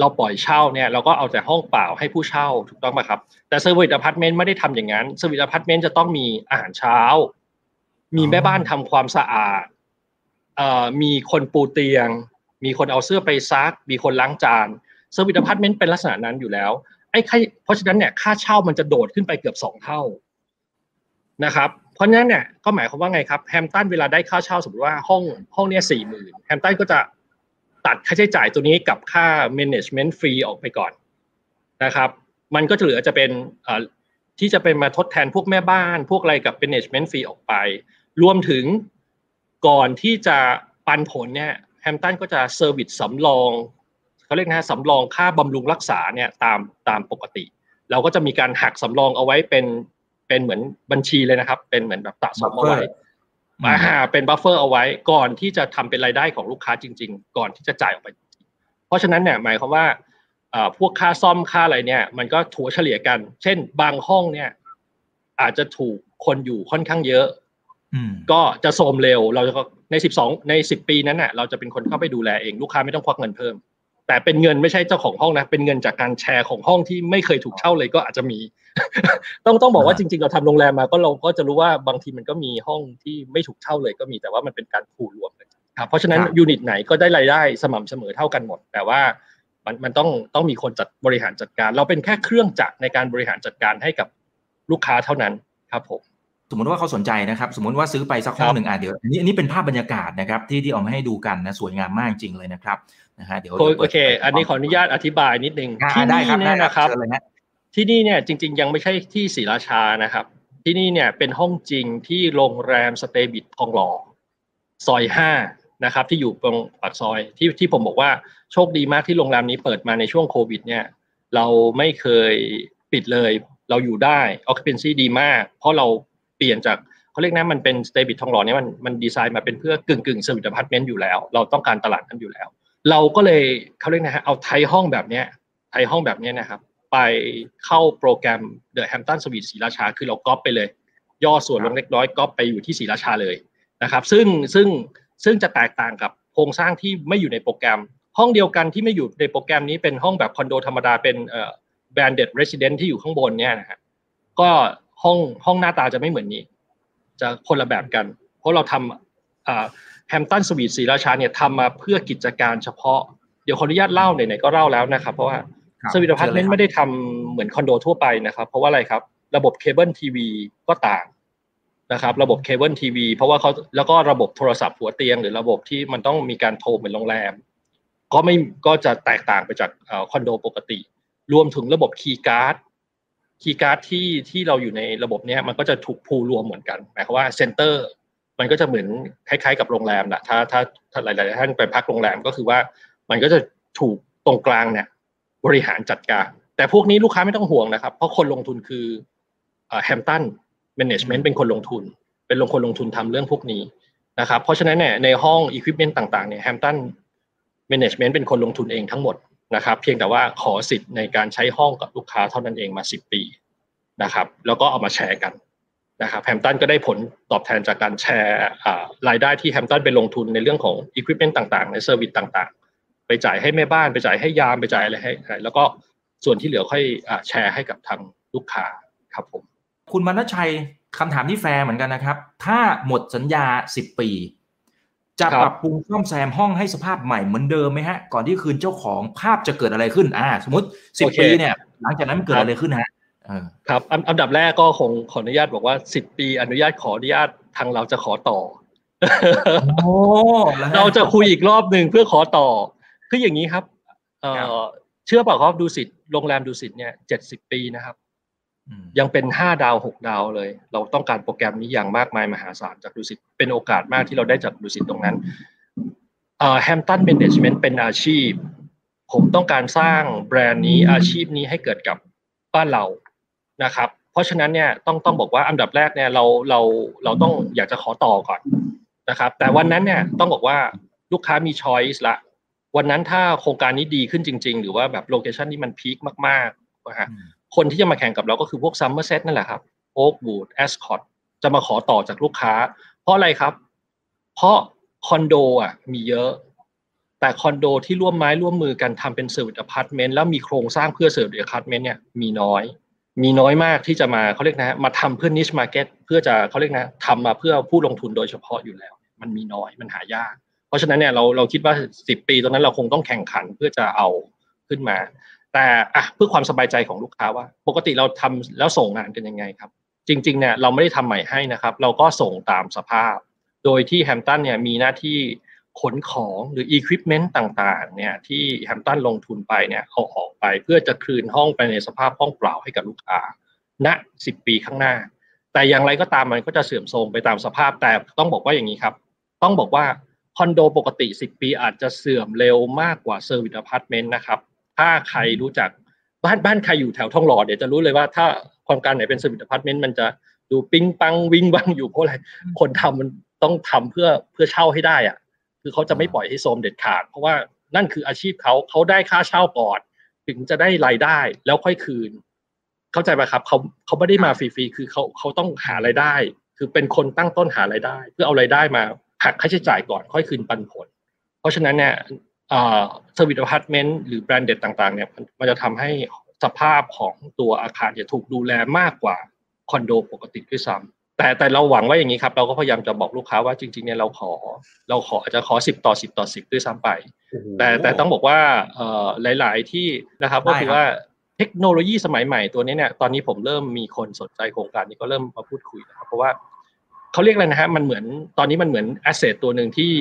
เราปล่อยเช่าเนี่ยเราก็เอาแต่ห้องเปล่าให้ผู้เช่าถูกต้องไหมครับ แต่เซอร์วิสอพาร์ตเมนต์ไม่ได้ทำอย่างนั้นเซอร์วิสอพาร์ตเมนต์จะต้องมีอาหารเช้า มีแม่บ้านทำความสะอาดเอ่อ มีคนปูเตียง มีคนเอาเสื้อไปซัก มีคนล้างจานเซอร์วิสอพาร์ตเมนต์เป็นลักษณะนั้นอยู่แล้วไอ้เพราะฉะนั้นเนี่ยค่าเช่ามันจะโดดขึ้นไปเกือบสองเท่านะครับเพราะฉะนั้นเนี่ยก็หมายความว่าไงครับแฮมตันเวลาได้ค่าเช่าสมมติว่าห้องห้องเนี้ยสี่หมื่นแฮมตันก็จะตัดค่าใช้จ่ายตัวนี้กับค่า management fee ออกไปก่อนนะครับ มันก็จะเหลือจะเป็นที่จะเป็นมาทดแทนพวกแม่บ้าน พวกอะไรกับ management fee ออกไป รวมถึง ก่อนที่จะปันผลเนี่ยแฮมตันก็จะ service สำรองเขาเรียกนะสำรองค่าบำรุงรักษาเนี่ยตามตามปกติ เราก็จะมีการหักสำรองเอาไว้เป็นเป็นเหมือนบัญชีเลยนะครับ เป็นเหมือนแบบสะสมเอาไว้มาหาเป็น buffer เอาไว้ ก่อนที่จะทำเป็นรายได้ของลูกค้าจริง ๆ ก่อนที่จะจ่ายออกไป เพราะฉะนั้นเนี่ยหมายความว่าพวกค่าซ่อมค่าอะไรเนี่ย มันก็ถัวเฉลี่ยกัน เช่น บางห้องเนี่ย อาจจะถูกคนอยู่ค่อนข้างเยอะ ก็จะโทมเร็ว เราจะในสิบสองในสิบปีนั้นน่ะ เราจะเป็นคนเข้าไปดูแลเองลูกค้าไม่ต้องควักเงินเพิ่ม แต่เป็นเงินไม่ใช่เจ้าของห้องนะ เป็นเงินจากการแชร์ของห้องที่ไม่เคยถูกเช่าเลยก็อาจจะมี ต้องต้องบอกว่าจริง ๆ เราทำโรงแรมมาก็เราก็จะรู้ว่าบางทีมันก็มีห้องที่ไม่ถูกเช่าเลยก็มีแต่ว่ามันเป็นการผูรวมกันครับเพราะฉะนั้นยูนิตไหนก็ได้รายได้สม่ำเสมอเท่ากันหมด แต่ว่ามันมันต้องต้องมีคนจัดบริหารจัดการ เราเป็นแค่เครื่องจักรในการบริหารจัดการให้กับลูกค้าเท่านั้นครับผม สมมติว่าเขาสนใจนะครับ สมมติว่าซื้อไปสักห้องหนึ่งอะเดี๋ยวอันนี้อันนี้เป็นภาพบรรยากาศนะครับ ที่ที่เอามาให้ดูกันนะสวยงามมากจริงเลยนะครับนะฮะเดี๋ยวโอเค อันนี้ขออนุญาตอธิบายนิดนึงที่นี่เนี่ยนะครับ ที่นี่เนี่ยจริง ๆ ยังไม่ใช่ที่ศรีราชานะครับ ที่นี่เนี่ยเป็นห้องจริงที่โรงแรมสเตบิททองหล่อซอยห้านะครับ ที่อยู่ตรงปากซอยที่ที่ผมบอกว่าโชคดีมากที่โรงแรมนี้เปิดมาในช่วงโควิด เนี่ย เราไม่เคยปิดเลย เราอยู่ได้ occupancy ดีมาก เพราะเรา เปลี่ยนจากเขาเรียกนะมันเป็น Staybridge ทองหล่อเนี่ยมันมันดีไซน์มาเป็นเพื่อกึ่งกึ่งเซอร์วิสอพาร์ตเมนต์อยู่แล้ว เราต้องการตลาดนั้นอยู่แล้ว เราก็เลยเขาเรียกนะฮะเอาไทยห้องแบบเนี้ยไทยห้องแบบเนี้ยนะครับ ไปเข้าโปรแกรม The Hampton Suite ศรีราชา คือเราก๊อปไปเลย ย่อส่วนลงเล็กน้อยก๊อปไปอยู่ที่ศรีราชาเลยนะครับ ซึ่งซึ่งซึ่งจะแตกต่างกับโครงสร้างที่ไม่อยู่ในโปรแกรม ห้องเดียวกันที่ไม่อยู่ในโปรแกรมนี้เป็นห้องแบบคอนโดธรรมดาเป็นเอ่อ branded residence ที่อยู่ข้างบนเนี่ยนะฮะก็ ห้องห้องหน้าตาจะไม่เหมือนนี้ จะคนละแบบกัน เพราะเราทำอ่าแฮมตันสวีทศรีราชาเนี่ยทำมาเพื่อกิจการเฉพาะ เดี๋ยวขออนุญาตเล่าไหนๆก็เล่าแล้วนะครับ เพราะว่าครับเซอร์วิสอพาร์ตเมนต์ไม่ได้ทำเหมือนคอนโดทั่วไปนะครับ เพราะว่าอะไรครับ ระบบเคเบิลทีวีก็ต่างนะครับ ระบบเคเบิลทีวีเพราะว่าเขาแล้วก็ระบบโทรศัพท์หัวเตียง หรือระบบที่มันต้องมีการโทรเหมือนโรงแรม ก็ไม่ก็จะแตกต่างไปจากเอ่อคอนโดปกติ รวมถึงระบบคีย์การ์ด คีย์การ์ดที่ที่เราอยู่ในระบบเนี้ยมันก็จะถูก pool รวมเหมือนกันหมายความว่า center มันก็จะเหมือนคล้ายๆ กับโรงแรมแหละถ้าถ้าถ้าหลายๆท่านไปพักโรงแรมก็คือว่า มันก็จะถูกตรงกลางเนี่ย บริหารจัดการ แต่พวกนี้ลูกค้าไม่ต้องห่วงนะครับ เพราะคนลงทุนคือแฮมตันแมネจเมนต์เป็นคนลงทุน เป็นลงคนลงทุนทำเรื่องพวกนี้นะครับ เพราะฉะนั้นเนี่ยในห้องอุปกรณ์ต่างๆเนี่ยแฮมตันแมネจเมนต์เป็นคนลงทุนเองทั้งหมด นะครับเพียงแต่ว่าขอสิทธิ์ในการใช้ห้องกับลูกค้าเท่านั้นเองมา 10 ปีนะครับแล้วก็เอามาแชร์กันนะครับแฮมตันก็ได้ผลตอบแทนจากการแชร์รายได้ที่แฮมตันไปลงทุนในเรื่องของอุปกรณ์ต่างๆ ใน service ต่างๆ ไปจ่ายให้แม่บ้านไปจ่ายให้ยามไปจ่ายอะไรให้ แล้วก็ส่วนที่เหลือค่อยแชร์ให้กับทางลูกค้าครับผมคุณมณชัยคำถามที่แฟร์เหมือนกันนะครับ ถ้าหมดสัญญา 10 ปี จะครับปรับปรุงซ่อมแซมห้องให้สภาพใหม่เหมือนเดิมไหมฮะ ก่อนที่คืนเจ้าของภาพจะเกิดอะไรขึ้น อ่า สมมติ10ปีเนี่ย หลังจากนั้นมันเกิดอะไรขึ้นฮะเออครับอันอันดับแรกก็คงขออนุญาตบอกว่าสิบปีอนุญาตขออนุญาตทางเราจะขอต่อโอ้แล้วฮเราจะคุยอีกรอบหนึ่งเพื่อขอต่อ คืออย่างนี้ครับเอ่ครับอเชื่อเปล่าครับดูสิทธิ์โรงแรมดูสิทธิ์เนี่ยเจ็ดสิบปีนะครับอืม ยังเป็นห้าดาวหกดาวเลย เราต้องการโปรแกรมนี้อย่างมากมายมหาศาลจากดูสิตเป็นโอกาสมากที่เราได้จากดูสิตตรงนั้นแฮมตันเมนจเมนต์เป็นอาชีพ ผมต้องการสร้างแบรนด์นี้อาชีพนี้ให้เกิดกับบ้านเรานะครับ เพราะฉะนั้นเนี่ยต้องต้องบอกว่าอันดับแรกเนี่ยเราเราเราต้องอยากจะขอต่อก่อนนะครับ แต่วันนั้นเนี่ยต้องบอกว่าลูกค้ามี choice ละวันนั้นถ้าโครงการนี้ดีขึ้นจริง ๆ หรือว่าแบบ location ที่มัน peak มากๆนะฮะอืม คนที่จะมาแข่งกับเราก็คือพวก Somerset นั่นแหละครับ Oakwood Ascott จะมาขอต่อจากลูกค้า เพราะอะไรครับ เพราะคอนโดอะมีเยอะ แต่คอนโดที่ร่วมไม้ร่วมมือกันทำเป็นเซอร์วิสอพาร์ตเมนต์แล้วมีโครงสร้างเพื่อเซอร์วิสอพาร์ตเมนต์เนี่ยมีน้อย มีน้อยมากที่จะมาเขาเรียกนะฮะมาทำเพื่อ niche market เพื่อจะเขาเรียกนะทำมาเพื่อผู้ลงทุนโดยเฉพาะอยู่แล้ว มันมีน้อยมันหายาก เพราะฉะนั้นเนี่ยเราเราคิดว่าสิบปีตรงนั้นเราคงต้องแข่งขันเพื่อจะเอาขึ้นมา แต่อะเพื่อความสบายใจของลูกค้าว่า ปกติเราทำแล้วส่งงานกันยังไงครับ จริงๆเนี่ยเราไม่ได้ทำใหม่ให้นะครับ เราก็ส่งตามสภาพ โดยที่แฮมตันเนี่ยมีหน้าที่ขนของหรือ equipment ต่างๆ เนี่ยที่แฮมตันลงทุนไปเนี่ยเอาออกไปเพื่อจะคืนห้องไปในสภาพห้องเปล่าให้กับลูกค้าณ10ปีข้างหน้า แต่อย่างไรก็ตามมันก็จะเสื่อมโทรมไปตามสภาพแต่ต้องบอกว่าอย่างนี้ครับ ต้องบอกว่าคอนโดปกติ 10 ปีอาจจะเสื่อมเร็วมากกว่าเซอร์วิสอพาร์ตเมนต์นะครับ ถ้าใครรู้จักบ้านบ้านใครอยู่แถวทองหล่อเดี๋ยวจะรู้เลยว่าถ้าโครงการไหนเป็นเซอร์วิสอพาร์ตเมนต์มันจะดูปิ๊งปั๊งวิ้งวั้งอยู่เพราะอะไรคนทำมันต้องทำเพื่อเพื่อเช่าให้ได้อะคือเขาจะไม่ปล่อยให้โทรมเด็ดขาด เพราะว่านั่นคืออาชีพเขาเขาได้ค่าเช่าก่อนถึงจะได้รายได้แล้วค่อยคืน เข้าใจไหมครับเขาเขาไม่ได้มาฟรีๆคือเขาเขาต้องหารายได้ คือเป็นคนตั้งต้นหารายได้ เพื่อเอารายได้มาหักค่าใช้จ่ายก่อนค่อยคืนปันผล เพราะฉะนั้นเนี่ย เซอร์วิสอพาร์ตเมนต์หรือ branded ต่างๆเนี่ยมันมันจะทำให้สภาพของตัวอาคารจะถูกดูแลมากกว่าคอนโดปกติด้วยซ้ำแต่แต่เราหวังว่าอย่างนี้ครับ เราก็พยายามจะบอกลูกค้าว่าจริงๆเนี่ยเราขอ เราขออาจจะขอสิบต่อสิบต่อสิบด้วยซ้ำไป แต่แต่ต้องบอกว่าเอ่อหลายๆที่นะครับก็คือว่าเทคโนโลยีสมัยใหม่ตัวนี้เนี่ยตอนนี้ผมเริ่มมีคนสนใจโครงการนี้ก็เริ่มมาพูดคุยนะครับเพราะว่าเขาเรียกอะไรนะฮะมันเหมือนตอนนี้มันเหมือนแอสเซทตัวหนึ่งที่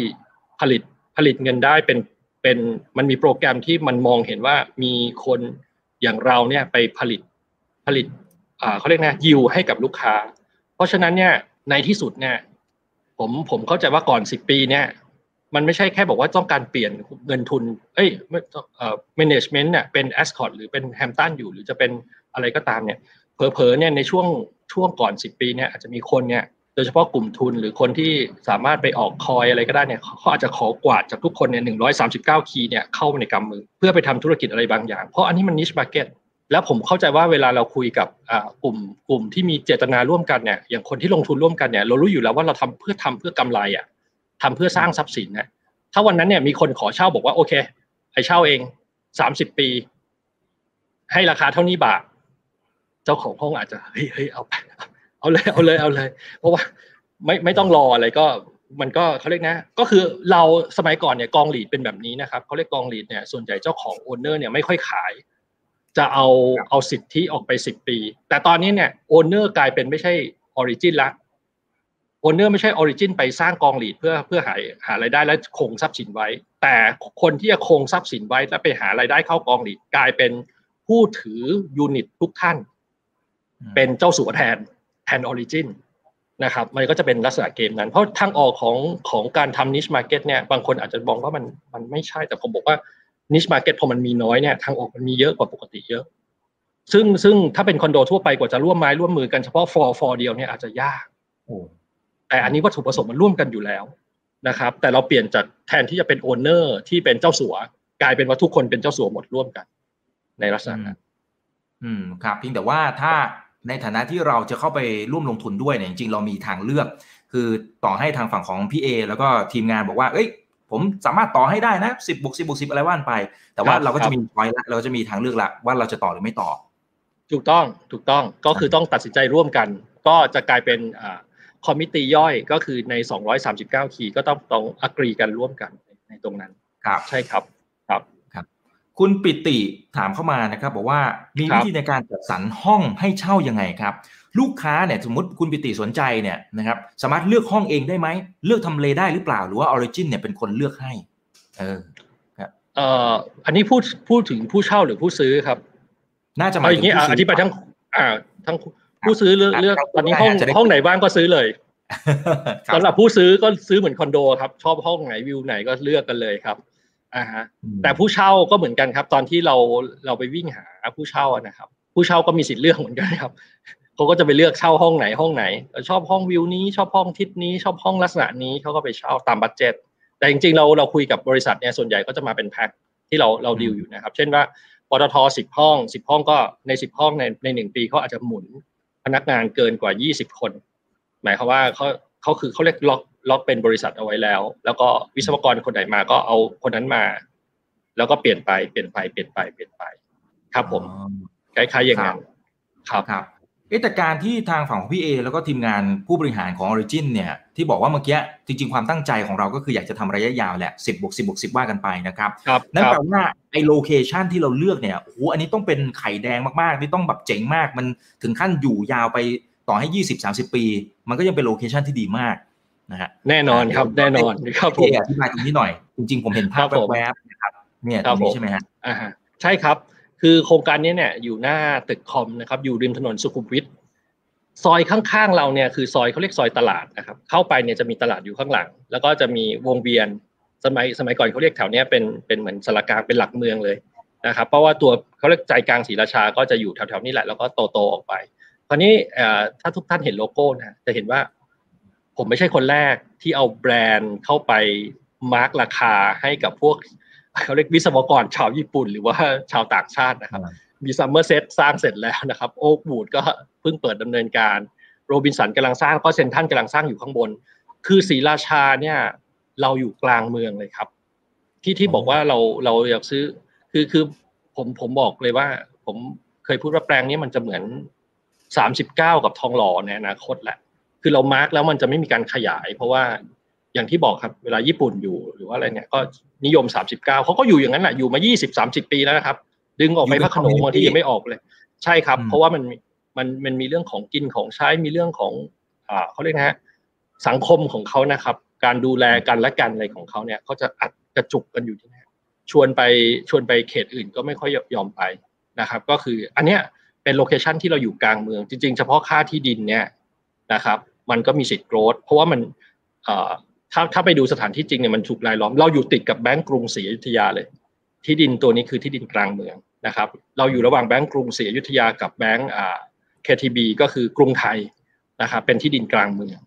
ผลิตผลิตเงินได้เป็น เป็นมันมีโปรแกรมที่มันมองเห็นว่ามีคนอย่างเราเนี่ยไปผลิตผลิตเขาเรียกนะยิวให้กับลูกค้า เพราะฉะนั้นเนี่ยในที่สุดเนี่ยผมผมเข้าใจว่าก่อนสิบปีเนี่ยมันไม่ใช่แค่บอกว่าต้องการเปลี่ยนเงินทุน เอ้ยเอ่อ management เนี่ยเป็น Ascot หรือเป็นแฮมตันอยู่ หรือจะเป็นอะไรก็ตามเนี่ยเผลอๆเนี่ยในช่วงช่วงก่อนสิบปีเนี่ยอาจจะมีคนเนี่ย โดยเฉพาะกลุ่มทุนหรือคนที่สามารถไปออกคอยอะไรก็ได้เนี่ยเขาอาจจะขอกวาดจากทุกคนเนี่ยหนึ่งร้อยสามสิบเก้าคีย์เนี่ยเข้าในกำมือ เพื่อไปทำธุรกิจอะไรบางอย่าง เพราะอันนี้มันนิชมาร์เก็ตแล้วผมเข้าใจว่าเวลาเราคุยกับกลุ่มกลุ่มที่มีเจตนาร่วมกันเนี่ยอย่างคนที่ลงทุนร่วมกันเนี่ยเรารู้อยู่แล้วว่าเราทำเพื่อทำเพื่อกำไรอะทำเพื่อสร้างทรัพย์สินนะถ้าวันนั้นเนี่ยมีคนขอเช่าบอกว่าโอเคไอเช่าเองสามสิบปี ให้ราคาเท่านี้บาท เจ้าของห้องอาจจะเฮ้ยเฮ้ยเอาไป เอาเลยเอาเลยเอาเลย เพราะว่าไม่ไม่ต้องรออะไรก็มันก็เขาเรียกนะ ก็คือเราสมัยก่อนเนี่ยกองหลีดเป็นแบบนี้นะครับเขาเรียกกองหลีดเนี่ยส่วนใหญ่เจ้าของโอนเนอร์เนี่ยไม่ค่อยขาย จะเอาเอาสิทธิออกไปสิบปี แต่ตอนนี้เนี่ย owner กลายเป็นไม่ใช่ Origin ละ owner ไม่ใช่ Origin ไปสร้างกอง REIT เพื่อเพื่อหาหารายได้และคงทรัพย์สินไว้ แต่คนที่จะคงทรัพย์สินไว้และไปหารายได้เข้ากอง REIT กลายเป็นผู้ถือ unit ทุกท่าน เป็นเจ้าสัวแทน แทน Origin นะครับมันก็จะเป็นลักษณะเกมนั้น เพราะทางออกของของการทำ niche market เนี่ยบางคนอาจจะมองว่ามันมันไม่ใช่แต่ผมบอกว่า niche market พอมันมีน้อยเนี่ยทางออกมันมีเยอะกว่าปกติเยอะ ซึ่งซึ่งถ้าเป็นคอนโดทั่วไปกว่าจะร่วมไม้ร่วมมือกันเฉพาะ floor floor เดียวเนี่ยอาจจะยากแต่อันนี้วัตถุประสงค์มันร่วมกันอยู่แล้วนะครับ แต่เราเปลี่ยนจากแทนที่จะเป็น owner ที่เป็นเจ้าสัวกลายเป็นว่าทุกคนเป็นเจ้าสัวหมดร่วมกัน ในลักษณะนั้นอืมครับเพียงแต่ว่าถ้า ในฐานะที่เราจะเข้าไปร่วมลงทุนด้วยเนี่ยจริงๆเรามีทางเลือก คือต่อให้ทางฝั่งของพี่เอแล้วก็ทีมงานบอกว่า เอ้ย ผมสามารถต่อให้ได้นะสิบบวกสิบบวกสิบอะไรว่ากันไป แต่ว่าเราก็จะมี point ละเราจะมีทางเลือกละว่าเราจะต่อหรือไม่ต่อ ถูกต้องถูกต้องก็คือต้องตัดสินใจร่วมกัน ก็จะกลายเป็นอ่า committee ย่อยก็คือใน 239 key ก็ต้องต้อง agree กันร่วมกันในตรงนั้นครับใช่ครับ ครับครับคุณปิติถามเข้ามานะครับ บอกว่ามีวิธีในการจัดสรรห้องให้เช่ายังไงครับ ลูกค้าเนี่ยสมมติคุณปิติสนใจเนี่ยนะครับ สามารถเลือกห้องเองได้ไหมเลือกทำเลได้หรือเปล่าหรือว่าออริจินเนี่ยเป็นคนเลือกให้ เออครับเอ่ออันนี้พูดพูดถึงผู้เช่าหรือผู้ซื้อครับ น่าจะมาอย่างนี้อธิบายทั้ง อ่า ทั้งผู้ซื้อเลือกเลือกตอนนี้ห้องห้องไหนว่างก็ซื้อเลยสำหรับผู้ซื้อก็ซื้อเหมือนคอนโดครับ ชอบห้องไหนวิวไหนก็เลือกกันเลยครับ อ่าฮะแต่ผู้เช่าก็เหมือนกันครับ ตอนที่เราเราไปวิ่งหาผู้เช่านะครับ ผู้เช่าก็มีสิทธิ์เลือกเหมือนกันครับเขาก็จะไปเลือกเช่าห้องไหนห้องไหน ชอบห้องวิวนี้ ชอบห้องทิศนี้ชอบห้องลักษณะนี้เขาก็ไปเช่าตาม budget แต่จริงๆเราเราคุยกับบริษัทเนี่ยส่วนใหญ่ก็จะมาเป็นแพ็คที่เราเราดีลอยู่นะครับ เช่นว่าปตทสิบห้องสิบห้องก็ในสิบห้องในในหนึ่งปีเขาอาจจะหมุนพนักงานเกินกว่ายี่สิบคน หมายความว่าเขา เขาคือเขาเรียกล็อกล็อกเป็นบริษัทเอาไว้แล้ว แล้วก็วิศวกรคนไหนมาก็เอาคนนั้นมา แล้วก็เปลี่ยนไปเปลี่ยนไปเปลี่ยนไปเปลี่ยนไปครับผมคล้ายๆอย่างนั้นครับครับเอแต่การที่ทางฝั่งของพี่เอแล้วก็ทีมงานผู้บริหารของ Origin เนี่ยที่บอกว่าเมื่อกี้จริง ๆ ความตั้งใจของเราก็คืออยากจะทำระยะยาวแหละสิบบวกสิบบวกสิบว่ากันไปนะครับนั่นแปลว่าไอโลเคชันที่เราเลือกเนี่ยโอ้โหอันนี้ต้องเป็นไข่แดงมากๆนี่ต้องแบบเจ๋งมากมันถึงขั้นอยู่ยาวไป ต่อให้ยี่สิบสาสิบปี มันก็ยังเป็นโลเคชันที่ดีมากนะฮะแน่นอนครับแน่นอนครับผมอธิบายตรงนี้หน่อย จริง ๆ ผมเห็นภาพแวบๆนะครับเนี่ยตรงนี้ใช่ไหมฮะอ่าใช่ครับ คือโครงการนี้เนี่ยอยู่หน้าตึกคอมนะครับ อยู่ริมถนนสุขุมวิทซอยข้างๆเราเนี่ยคือซอยเขาเรียกซอยตลาดนะครับ เข้าไปเนี่ยจะมีตลาดอยู่ข้างหลัง แล้วก็จะมีวงเวียนสมัยสมัยก่อนเขาเรียกแถวนี้เป็นเป็นเหมือนสารกลางเป็นหลักเมืองเลยนะครับ เพราะว่าตัวเขาเรียกใจกลางศรีราชาก็จะอยู่แถวๆนี้แหละแล้วก็โตๆออกไป คราวนี้ถ้าทุกท่านเห็นโลโก้นะจะเห็นว่า ผมไม่ใช่คนแรกที่เอาแบรนด์เข้าไป mark ราคาให้กับพวกเขาเรียกวิศวกรชาวญี่ปุ่น หรือว่าชาวต่างชาตินะครับ มี Somerset สร้างเสร็จแล้วนะครับ Oakwood ก็เพิ่งเปิดดำเนินการโรบินสันกำลังสร้างก็เซ็นทรัลกำลังสร้างอยู่ข้างบน คือศรีราชาเนี่ย เราอยู่กลางเมืองเลยครับ ที่ที่บอกว่าเราเราอยากซื้อ คือคือผมผมบอกเลยว่า ผมเคยพูดว่าแปลงนี้มันจะเหมือน สามสิบเก้ากับทองหล่อในอนาคตแหละ คือเรามาร์กแล้วมันจะไม่มีการขยาย เพราะว่าอย่างที่บอกครับเวลาญี่ปุ่นอยู่หรือว่าอะไรเนี่ยก็นิยมสามสิบเก้าเขาก็อยู่อย่างนั้นแหละอยู่มายี่สิบสามสิบปีแล้วนะครับ ดึงออกไปพระขนงบางทียังไม่ออกเลย ใช่ครับ เพราะว่ามันมันมันมีเรื่องของกินของใช้มีเรื่องของอ่าเขาเรียกนะฮะสังคมของเขานะครับ การดูแลกันและกันอะไรของเขาเนี่ยเขาจะอัดกระจุกกันอยู่ที่นี่ชวนไปชวนไปเขตอื่นก็ไม่ค่อยยอมไปนะครับ ก็คืออันเนี้ย เป็นโลเคชันที่เราอยู่กลางเมือง จริง ๆ เฉพาะค่าที่ดินเนี่ยนะครับ มันก็มีสิทธิ์โกรธเพราะว่ามันถ้าถ้าไปดูสถานที่จริงเนี่ยมันถูกรายล้อม เราอยู่ติดกับแบงก์กรุงศรีอยุธยาเลย ที่ดินตัวนี้คือที่ดินกลางเมืองนะครับ เราอยู่ระหว่างแบงก์กรุงศรีอยุธยากับแบงก์อ่า KTB ก็คือกรุงไทยนะครับ เป็นที่ดินกลางเมือง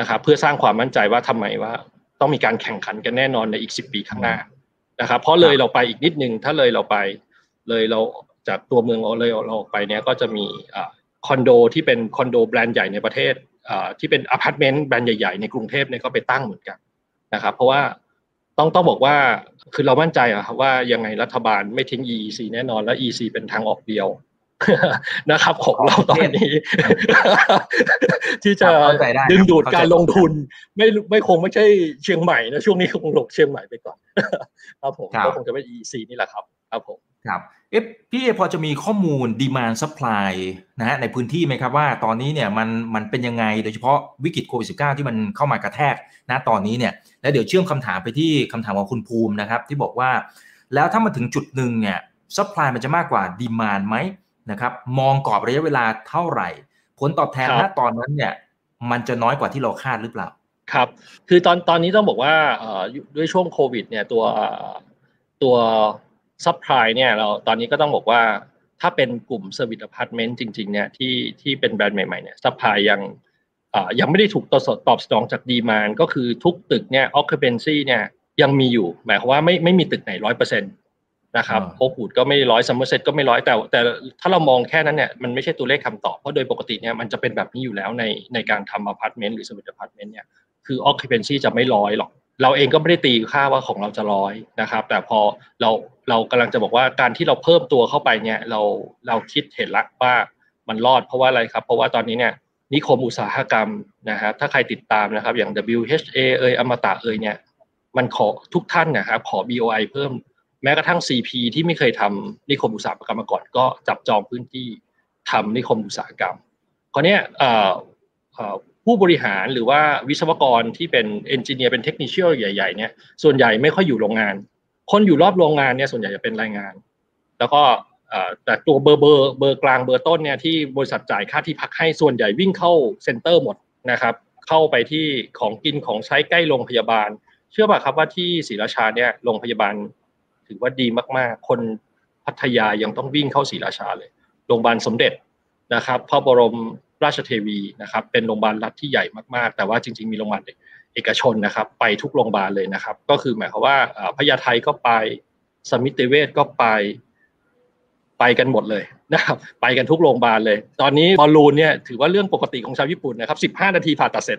นะครับ เพื่อสร้างความมั่นใจว่าทำไมว่าต้องมีการแข่งขันกันแน่นอนในอีกสิปีข้างหน้านะครับ เพราะเลยเราไปอีกนิดนึงถ้าเลยเราไปเลยเรา จากตัวเมืองเลยเราออกไปเนี่ยก็จะมีคอนโดที่เป็นคอนโดแบรนด์ใหญ่ในประเทศที่เป็นอพาร์ตเมนต์แบรนด์ใหญ่ๆในกรุงเทพเนี่ยก็ไปตั้งเหมือนกันนะครับ เพราะว่าต้องต้องบอกว่าคือเรามั่นใจอะครับว่ายังไงรัฐบาลไม่ทิ้ง EEC แน่นอนและ EEC เป็นทางออกเดียวนะครับของเราตอนนี้ ที่จะดึงดูดการลงทุน ไม่ไม่คงไม่ใช่เชียงใหม่นะช่วงนี้คงหลบเชียงใหม่ไปก่อน ครับผมก็คงจะเป็น EEC นี่แหละครับ ครับผม ครับเอ๊ะพี่พอจะมีข้อมูล demand supply นะฮะในพื้นที่ไหมครับว่าตอนนี้เนี่ยมันมันเป็นยังไงโดยเฉพาะวิกฤตโควิดสิที่มันเข้ามากระแทกนะตอนนี้เนี่ยแล้วเดี๋ยวเชื่อมคำถามไปที่คำถามของคุณภูมินะครับ ที่บอกว่าแล้วถ้ามาถึงจุดหนึ่งเนี่ย supply มันจะมากกว่า demand ไหมนะครับมองกรอบระยะเวลาเท่าไหร่ ผลตอบแทนณตอนนั้นเนี่ยมันจะน้อยกว่าที่เราคาดหรือเปล่าครับคือตอนตอนนี้ต้องบอกว่าด้วยช่วงโควิดเนี่ยตัวตัว supply เนี่ยเราตอนนี้ก็ต้องบอกว่าถ้าเป็นกลุ่ม service apartment จริงๆเนี่ยที่ที่เป็นแบรนด์ใหม่ๆเนี่ย supply ยังยังไม่ได้ถูกตอบตอบสนองจาก demand ก็คือทุกตึกเนี่ย occupancy เนี่ยยังมีอยู่ หมายความว่าไม่ไม่มีตึกไหนร้อยเปอร์เซ็นต์นะครับโอกูดก็ไม่ร้อย Somerset ก็ไม่ร้อยแต่ แต่ถ้าเรามองแค่นั้นเนี่ยมันไม่ใช่ตัวเลขคำตอบเพราะโดยปกติเนี่ยมันจะเป็นแบบนี้อยู่แล้วในในการทำอพาร์ตเมนต์หรือ service apartment เนี่ยคือออคเคเ p นซีจะไม่ร้อยหรอก เราเองก็ไม่ได้ตีค่าว่าของเราจะร้อยนะครับ แต่พอเราเรากำลังจะบอกว่าการที่เราเพิ่มตัวเข้าไปเนี่ยเราเราคิดเห็นละว่ามันรอดเพราะว่าอะไรครับ เพราะว่าตอนนี้เนี่ยนิคมอุตสาหกรรมนะฮะถ้าใครติดตามนะครับ อย่าง WHA เอยอมตะเอยเนี่ยมันขอทุกท่านนะครับขอ BOI เพิ่มแม้กระทั่ง CP ที่ไม่เคยทำนิคมอุตสาหกรรมมาก่อนก็จับจองพื้นที่ทำนิคมอุตสาหกรรมคราวนี้ ผู้บริหารหรือว่าวิศวกรที่เป็นเอนจิเนียร์เป็นเทคนิคใหญ่ ๆ เนี่ย ส่วนใหญ่ไม่ค่อยอยู่โรงงาน คนอยู่รอบโรงงานเนี่ยส่วนใหญ่จะเป็นแรงงาน แล้วก็แต่ตัวเบอร์เบอร์เบอร์กลางเบอร์ต้นเนี่ยที่บริษัทจ่ายค่าที่พักให้ส่วนใหญ่วิ่งเข้าเซ็นเตอร์หมดนะครับ เข้าไปที่ของกินของใช้ใกล้โรงพยาบาล เชื่อป่ะครับว่าที่ศรีราชาเนี่ยโรงพยาบาล ถือว่าดีมากๆ คนพัทยายังต้องวิ่งเข้าศรีราชาเลย โรงพยาบาลสมเด็จนะครับพระบรม ราชเทวีนะครับ เป็นโรงพยาบาลรัฐที่ใหญ่มากๆ แต่ว่าจริง ๆ มีโรงพยาบาลเอกชนนะครับ ไปทุกโรงพยาบาลเลยนะครับ ก็คือหมายความว่าพญาไทก็ไปสมิติเวชก็ไปไปกันหมดเลยนะครับ ไปกันทุกโรงพยาบาลเลย ตอนนี้บอลลูนเนี่ยถือว่าเรื่องปกติของชาวญี่ปุ่นนะครับ 15 นาทีผ่าตัดเสร็จ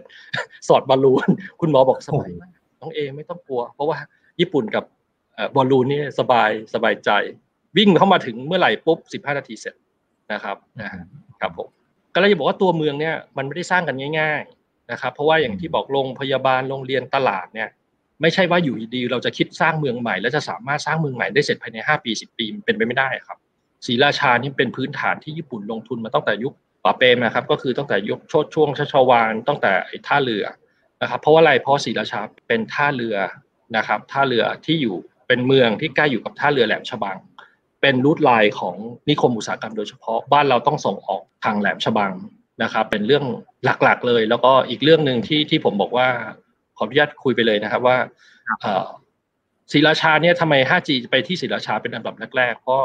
สอดบอลลูน คุณหมอบอกสบายมากน้องเอไม่ต้องกลัว เพราะว่าญี่ปุ่นกับบอลลูนนี่สบายสบายใจ วิ่งเข้ามาถึงเมื่อไหร่ปุ๊บสิบห้านาทีเสร็จนะครับนะครับผม ก็เลยจะบอกว่าตัวเมืองเนี่ยมันไม่ได้สร้างกันง่าย ๆนะครับ เพราะว่าอย่างที่บอกโรงพยาบาลโรงเรียนตลาดเนี่ยไม่ใช่ว่าอยู่ดีเราจะคิดสร้างเมืองใหม่ แล้วจะสามารถสร้างเมืองใหม่ได้เสร็จภายในห้าปีสิบปีเป็นไปไม่ได้ครับศรีราชานี่เป็นพื้นฐานที่ญี่ปุ่นลงทุนมาตั้งแต่ยุคป่าเปรมนะครับ ก็คือตั้งแต่ยุคชดช่วงชชวานตั้งแต่ท่าเรือนะครับเพราะว่าอะไรเพราะศรีราชาเป็นท่าเรือนะครับท่าเรือที่อยู่เป็นเมืองที่ใกล้อยู่กับท่าเรือแหลมฉบัง เป็นรูทไลน์ของนิคมอุตสาหกรรมโดยเฉพาะบ้านเราต้องส่งออกทางแหลมฉบังนะครับ เป็นเรื่องหลักๆเลย แล้วก็อีกเรื่องหนึ่งที่ที่ผมบอกว่าขออนุญาตคุยไปเลยนะครับว่าศรีราชาเนี่ยทำไม 5G ไปที่ศรีราชาเป็นอันดับแรกๆ เพราะ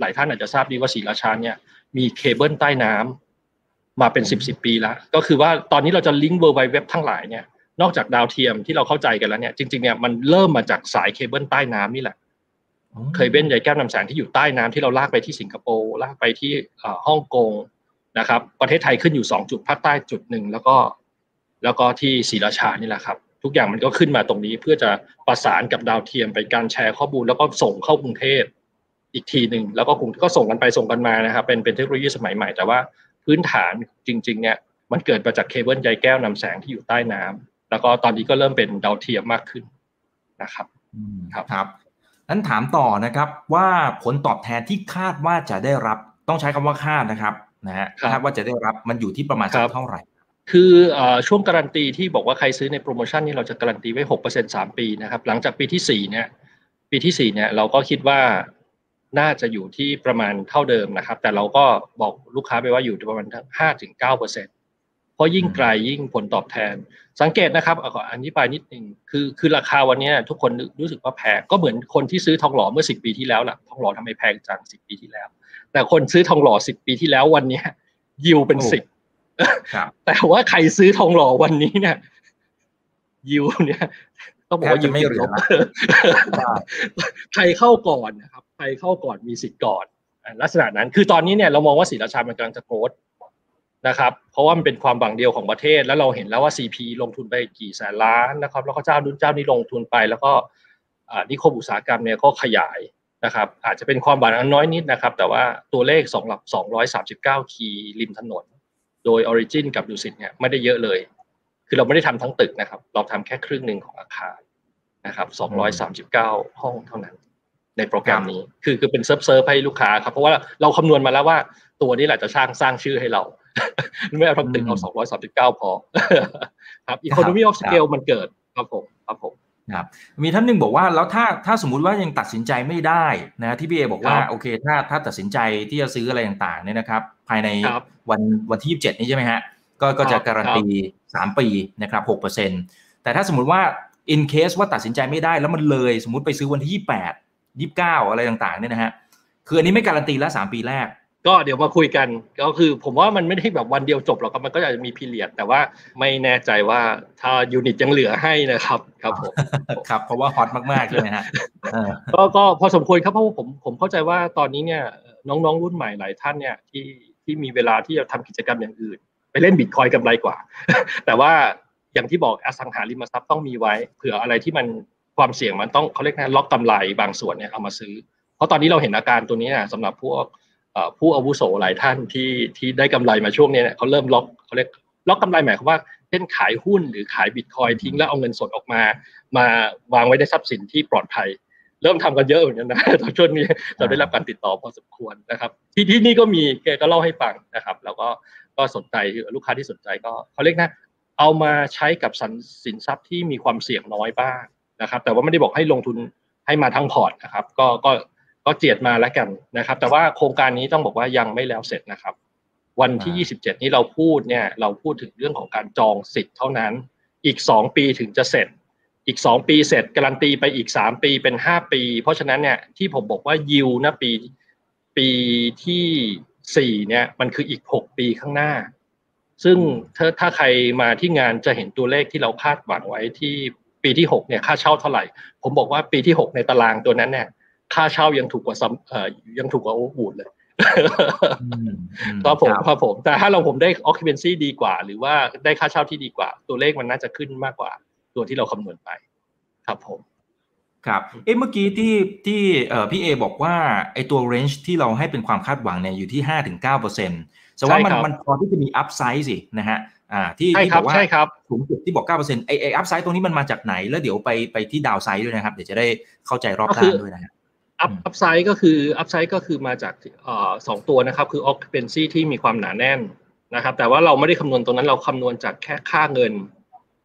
หลายท่านอาจจะทราบดีว่าศรีราชาเนี่ยมีเคเบิลใต้น้ำมาเป็นสิบสิบปีแล้ว ก็คือว่าตอนนี้เราจะ link world wide web ทั้งหลายเนี่ยนอกจากดาวเทียมที่เราเข้าใจกันแล้วเนี่ยจริงๆเนี่ยมันเริ่มมาจากสายเคเบิลใต้น้ำนี่แหละ เคยเป็นใหญ่แก้วนำแสงที่อยู่ใต้น้ำที่เราลากไปที่สิงคโปร์ลากไปที่ฮ่องกงนะครับ ประเทศไทยขึ้นอยู่สองจุดภาคใต้จุดหนึ่งแล้วก็แล้วก็ที่ศรีราชานี่แหละครับ ทุกอย่างมันก็ขึ้นมาตรงนี้เพื่อจะประสานกับดาวเทียมไปการแชร์ข้อมูลแล้วก็ส่งเข้ากรุงเทพอีกทีหนึ่งแล้วก็ก็ส่งกันไปส่งกันมานะครับ เป็นเป็นเทคโนโลยีสมัยใหม่ แต่ว่าพื้นฐานจริง ๆ เนี่ยมันเกิดมาจากเคเบิลใยแก้วนำแสงที่อยู่ใต้น้ำแล้วก็ตอนนี้ก็เริ่มเป็นดาวเทียมมากขึ้นนะครับครับครับ นั้นถามต่อนะครับว่าผลตอบแทนที่คาดว่าจะได้รับต้องใช้คำว่าคาดนะครับนะฮะคาดว่าจะได้รับมันอยู่ที่ประมาณเท่าไหร่ คือช่วงการันตีที่บอกว่าใครซื้อในโปรโมชั่นนี้เราจะการันตีไว้หกเปอร์เซ็นสามปีนะครับ หลังจากปีที่สี่เนี่ย ปีที่สี่เนี่ยเราก็คิดว่าน่าจะอยู่ที่ประมาณเท่าเดิมนะครับ แต่เราก็บอกลูกค้าไปว่าอยู่ประมาณห้าถึงเก้าเปอร์เซ็น เพราะยิ่งไกลยิ่งผลตอบแทน สังเกตนะครับขออธิบายนิดนึงคือคือราคาวันนี้ทุกคนรู้สึกว่าแพงก็เหมือนคนที่ซื้อทองหล่อเมื่อสิบปีที่แล้วล่ะทองหล่อทำไมแพงจังสิบปีที่แล้ว แต่คนซื้อทองหล่อสิบปีที่แล้ววันนี้ยิวเป็นสิบแต่ว่าใครซื้อทองหล่อวันนี้เนี่ยยิวเนี่ยต้องบอกว่ายิวไม่เหลือใครเข้าก่อนนะครับใครเข้าก่อนมีสิทธิ์ก่อนลักษณะนั้น คือตอนนี้เนี่ยเรามองว่าสีราชามันกำลังจะโกรธ นะครับ เพราะว่ามันเป็นความหวังเดียวของประเทศ แล้วเราเห็นแล้วว่า CP ลงทุนไปกี่แสนล้านนะครับ แล้วก็เจ้านุ้นเจ้านี้ลงทุนไป แล้วก็นิคมอุตสาหกรรมเนี่ยก็ขยายนะครับ อาจจะเป็นความหวังน้อยนิดนะครับ แต่ว่าตัวเลขสองหลัก239 key ริมถนน โดย Origin กับดุสิตเนี่ยไม่ได้เยอะเลย คือเราไม่ได้ทำทั้งตึกนะครับ เราทำแค่ครึ่งหนึ่งของอาคารนะครับ239ห้องเท่านั้นในโปรแกรมนี้ คือคือเป็น serve serve ให้ลูกค้าครับ เพราะว่าเราคำนวณมาแล้วว่าตัวนี้แหละจะสร้างสร้างชื่อให้เรา ไม่เอาทำตึกเอา239พอ ครับอีโคโนมีออฟสเกลมันเกิดครับผมครับผมครับมีท่านหนึ่งบอกว่าแล้วถ้าถ้าสมมุติว่ายังตัดสินใจไม่ได้นะที่พี่เอบอกว่าโอเค ถ้าถ้าตัดสินใจที่จะซื้ออะไรต่างๆเนี่ยนะครับ ภายในวันวันที่27นี้ใช่ไหมฮะก็ก็จะการันตี3ปีนะครับ6%แต่ถ้าสมมุติว่า in case ว่าตัดสินใจไม่ได้แล้วมันเลยสมมติไปซื้อวันที่28 29อะไรต่างๆเนี่ยนะฮะคืออันนี้ไม่การันตีแล้ว3ปีแรก ก็เดี๋ยวมาคุยกันก็คือผมว่ามันไม่ได้แบบวันเดียวจบหรอกครับมันก็อาจจะมีพีเรียด แต่ว่าไม่แน่ใจว่าถ้ายูนิตยังเหลือให้นะครับครับผมครับเพราะว่าฮอตมากๆใช่ไหมฮะก็ก็พอสมควรครับเพราะว่าผมผมเข้าใจว่าตอนนี้เนี่ยน้องๆรุ่นใหม่หลายท่านเนี่ยที่ที่มีเวลาที่จะทำกิจกรรมอย่างอื่น ไปเล่นบิตคอยกับไรกว่า แต่ว่าอย่างที่บอกอสังหาริมทรัพย์ต้องมีไว้เผื่ออะไรที่มันความเสี่ยงมันต้องเขาเรียกนะล็อกกำไรบางส่วนเนี่ยเอามาซื้อ เพราะตอนนี้เราเห็นอาการตัวนี้สำหรับพวก ผู้อาวุโสหลายท่านที่ที่ได้กำไรมาช่วงนี้เนี่ยเขาเริ่มล็อกเขาเรียกล็อกกำไรหมายความว่าเช่นขายหุ้นหรือขายบิตคอยทิ้งแล้วเอาเงินสดออกมา มาวางไว้ในทรัพย์สินที่ปลอดภัย เริ่มทำกันเยอะเหมือนกันนะตอนช่วงนี้เราได้รับการติดต่อพอสมควรนะครับ ที่ที่นี่ก็มีแกก็เล่าให้ฟังนะครับ แล้วก็ก็สนใจลูกค้าที่สนใจก็เขาเรียกนะเอามาใช้กับสินทรัพย์ที่มีความเสี่ยงน้อยบ้างนะครับ แต่ว่าไม่ได้บอกให้ลงทุนให้มาทั้งพอร์ตนะครับ ก็ก็ ก็เจียดมาแล้วกันนะครับ แต่ว่าโครงการนี้ต้องบอกว่ายังไม่แล้วเสร็จนะครับ วันที่ 27 นี้เราพูดเนี่ย เราพูดถึงเรื่องของการจองสิทธิ์เท่านั้น อีก 2 ปีถึงจะเสร็จ อีก 2 ปีเสร็จการันตีไปอีก 3 ปีเป็น 5 ปี เพราะฉะนั้นเนี่ยที่ผมบอกว่ายิวนะปีปีที่ 4 เนี่ยมันคืออีก 6 ปีข้างหน้า ซึ่งถ้าถ้าใครมาที่งานจะเห็นตัวเลขที่เราคาดหวังไว้ที่ปีที่ 6 เนี่ยค่าเช่าเท่าไหร่ ผมบอกว่าปีที่ 6 ในตารางตัวนั้นเนี่ย ค่าเช่ายังถูกกว่าซัมเอ่อยังถูกกว่าโอวูดเลยก็ผมครับผม แต่ถ้าเราผมได้ออค c เ p นซี่ดีกว่า หรือว่าได้ค่าเช่าที่ดีกว่า ตัวเลขมันน่าจะขึ้นมากกว่า ตัวที่เราคำนวณไป ครับผม ครับ เอ๊ะเมื่อกี้ที่ที่เอ่อพี่เอบอกว่าไอตัวเรนจ์ที่เราให้เป็นความคาดหวังเนี่ยอยู่ที่ห้าถึงเก้าเปอร์เซ็นต์แต่ว่ามันมันพอที่จะมี upside สินะฮะ อ่า ที่ที่บอกว่าสูงสุดที่บอกเก้าเปอร์เซ็นต์ไอไอ upside ตรงนี้มันมาจากไหน แล้วเดี๋ยวไปไปที่ downside ด้วยนะครับ เดี๋ยวจะได้เข้าใจรอบด้านด้วยนะฮะ up upside ก็คือ upsideด์ก็คือมาจากสองตัวนะครับ คือ occupancy ที่มีความหนาแน่นนะครับ แต่ว่าเราไม่ได้คำนวณตรงนั้นเราคำนวณจากแค่ค่าเงิน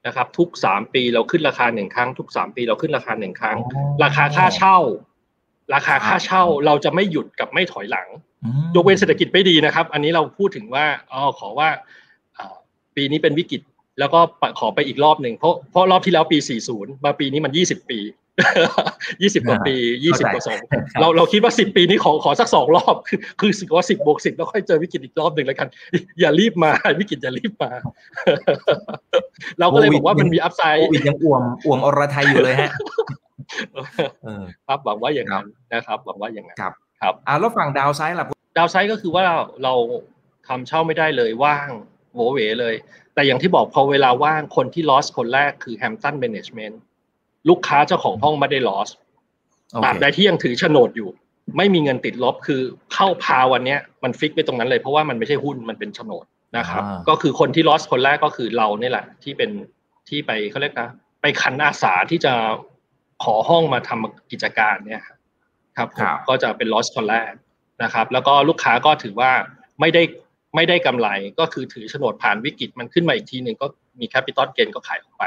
นะครับ ทุกสามปีเราขึ้นราคาหนึ่งครั้ง ทุกสามปีเราขึ้นราคาหนึ่งครั้ง ราคาค่าเช่า ราคาค่าเช่าเราจะไม่หยุดกับไม่ถอยหลังยกเว้นเศรษฐกิจไม่ดีนะครับ อันนี้เราพูดถึงว่าอ๋อขอว่าปีนี้เป็นวิกฤตแล้วก็ขอไปอีกรอบหนึ่งเพราะเพราะรอบที่แล้วปี 40 มาปีนี้มัน 20 ปี ยี่สิบกว่าปียี่สิบกว่าสองเราเราคิดว่าสิบปีนี้ขอขอสักสองรอบ คือคือสิว่าสิบบวกสิบแล้วค่อยเจอวิกฤตอีกรอบหนึ่งแล้วกัน อย่ารีบมาวิกฤตอย่ารีบมา เราก็เลยบอกว่ามันมีอัพไซด์โควิดยังอ่วมอ่วมอรไทยอยู่เลยฮะครับหวังว่าอย่างนั้นนะครับหวังว่าอย่างนั้นครับ ครับอ่าแล้วฝั่งดาวไซด์ล่ะดาวไซด์ก็คือว่าเราทำเช่าไม่ได้เลยว่างโวเวเลย แต่อย่างที่บอกพอเวลาว่างคนที่ลอสคนแรกคือแฮมตันแมネจเมนต์ ลูกค้าเจ้าของห้องไม่ได้ลอสตราบใดที่ยังถือโฉนดอยู่ ไม่มีเงินติดลบคือเข้าพาวันนี้มันฟิกไปตรงนั้นเลยเพราะว่ามันไม่ใช่หุ้นมันเป็นโฉนดนะครับ ก็คือคนที่ลอสคนแรกก็คือเราเนี่ยแหละ ที่เป็นที่ไปเขาเรียกนะไปคันอาสาที่จะขอห้องมาทำกิจการเนี่ยครับก็จะเป็น loss คนแรกนะครับ แล้วก็ลูกค้าก็ถือว่าไม่ได้ไม่ได้กำไรก็คือถือโฉนดผ่านวิกฤตมันขึ้นมาอีกทีหนึ่งก็มี capital gain ก็ขายออกไป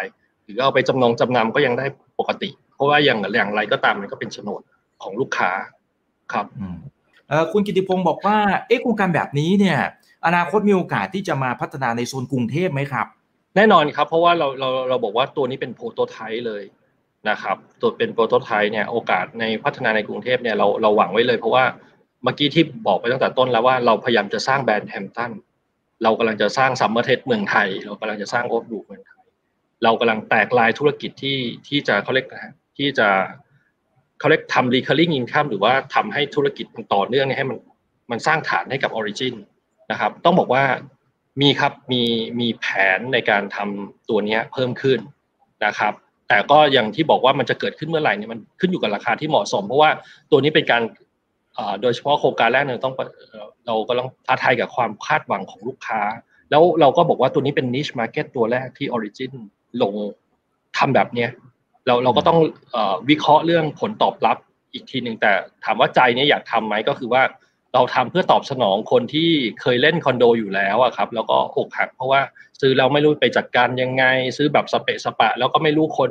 หรือเอาไปจำนองจำนำก็ยังได้ปกติ เพราะว่าอย่างอย่างไรก็ตามมันก็เป็นโฉนดของลูกค้าครับคุณกิติพงศ์บอกว่าเอ๊ะโครงการแบบนี้เนี่ย อนาคตมีโอกาสที่จะมาพัฒนาในโซนกรุงเทพไหมครับ แน่นอนครับ เพราะว่าเราเราเราบอกว่าตัวนี้เป็น prototype เลยนะครับตัวเป็น prototype เนี่ยโอกาสในพัฒนาในกรุงเทพเนี่ยเราเราหวังไว้เลยเพราะว่าเมื่อกี้ที่บอกไปตั้งแต่ต้นแล้วว่าเราพยายามจะสร้างแบรนด์ Hampton เรากำลังจะสร้าง Somerset เมืองไทย เรากำลังจะสร้าง Oakwood เมืองไทย เรากำลังแตกลายธุรกิจที่ที่จะเขาเรียกที่จะเขาเรียกทำ recurring income หรือว่าทำให้ธุรกิจมันต่อเนื่องให้มันมันสร้างฐานให้กับ Origin นะครับ ต้องบอกว่ามีครับมีมีแผนในการทำตัวนี้เพิ่มขึ้นนะครับ แต่ก็อย่างที่บอกว่ามันจะเกิดขึ้นเมื่อไหร่เนี่ยมันขึ้นอยู่กับราคาที่เหมาะสม เพราะว่าตัวนี้เป็นการโดยเฉพาะโครงการแรกเนี่ยต้องเราก็ต้องท้าทายกับความคาดหวังของลูกค้า แล้วเราก็บอกว่าตัวนี้เป็น niche market ตัวแรกที่ Origin ลงทำแบบเนี้ยเราเราก็ต้องวิเคราะห์เรื่องผลตอบรับอีกทีหนึ่งแต่ถามว่าใจเนี่ยอยากทำไหมก็คือว่าเราทำเพื่อตอบสนองคนที่เคยเล่นคอนโดอยู่แล้วอะครับแล้วก็อกหักเพราะว่าซื้อเราไม่รู้ไปจัดการยังไง ซื้อแบบสเปะสปะ แล้วก็ไม่รู้คน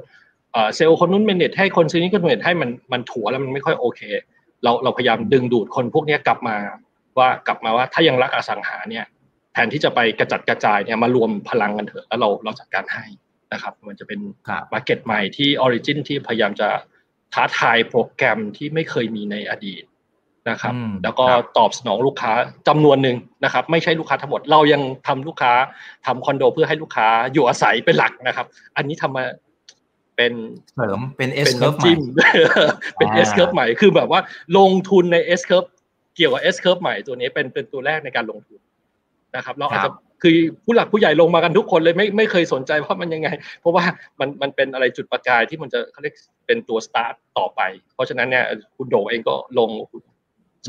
เซลล์คนนู้นเมนเนตให้คนซื้อนี้คนเมนเนตให้มันมันถัวแล้วมันไม่ค่อยโอเค เราเราพยายามดึงดูดคนพวกนี้กลับมาว่ากลับมาว่าถ้ายังรักอสังหาเนี่ยแทนที่จะไปกระจัดกระจายเนี่ยมารวมพลังกันเถอะแล้วเราเราจัดการให้ นะครับ มันจะเป็นmarket ใหม่ที่ Origin ที่พยายามจะท้าทายโปรแกรมที่ไม่เคยมีในอดีตนะครับ แล้วก็ตอบสนองลูกค้าจำนวนหนึ่งนะครับ ไม่ใช่ลูกค้าทั้งหมด เรายังทำลูกค้าทำคอนโดเพื่อให้ลูกค้าอยู่อาศัยเป็นหลักนะครับ อันนี้ทำมาเป็นเสริมเป็น S-curve ใหม่เป็น S-curve ใหม่คือแบบว่าลงทุนใน S-curve เกี่ยวกับ S-curve ใหม่ตัวนี้เป็นเป็นตัวแรกในการลงทุนนะครับ เราอาจจะ คือผู้หลักผู้ใหญ่ลงมากันทุกคนเลยไม่ไม่เคยสนใจว่ามันยังไง เพราะว่ามันมันเป็นอะไรจุดประกายที่มันจะเขาเรียกเป็นตัวสตาร์ทต่อไป เพราะฉะนั้นเนี่ยคุณโดเองก็ลง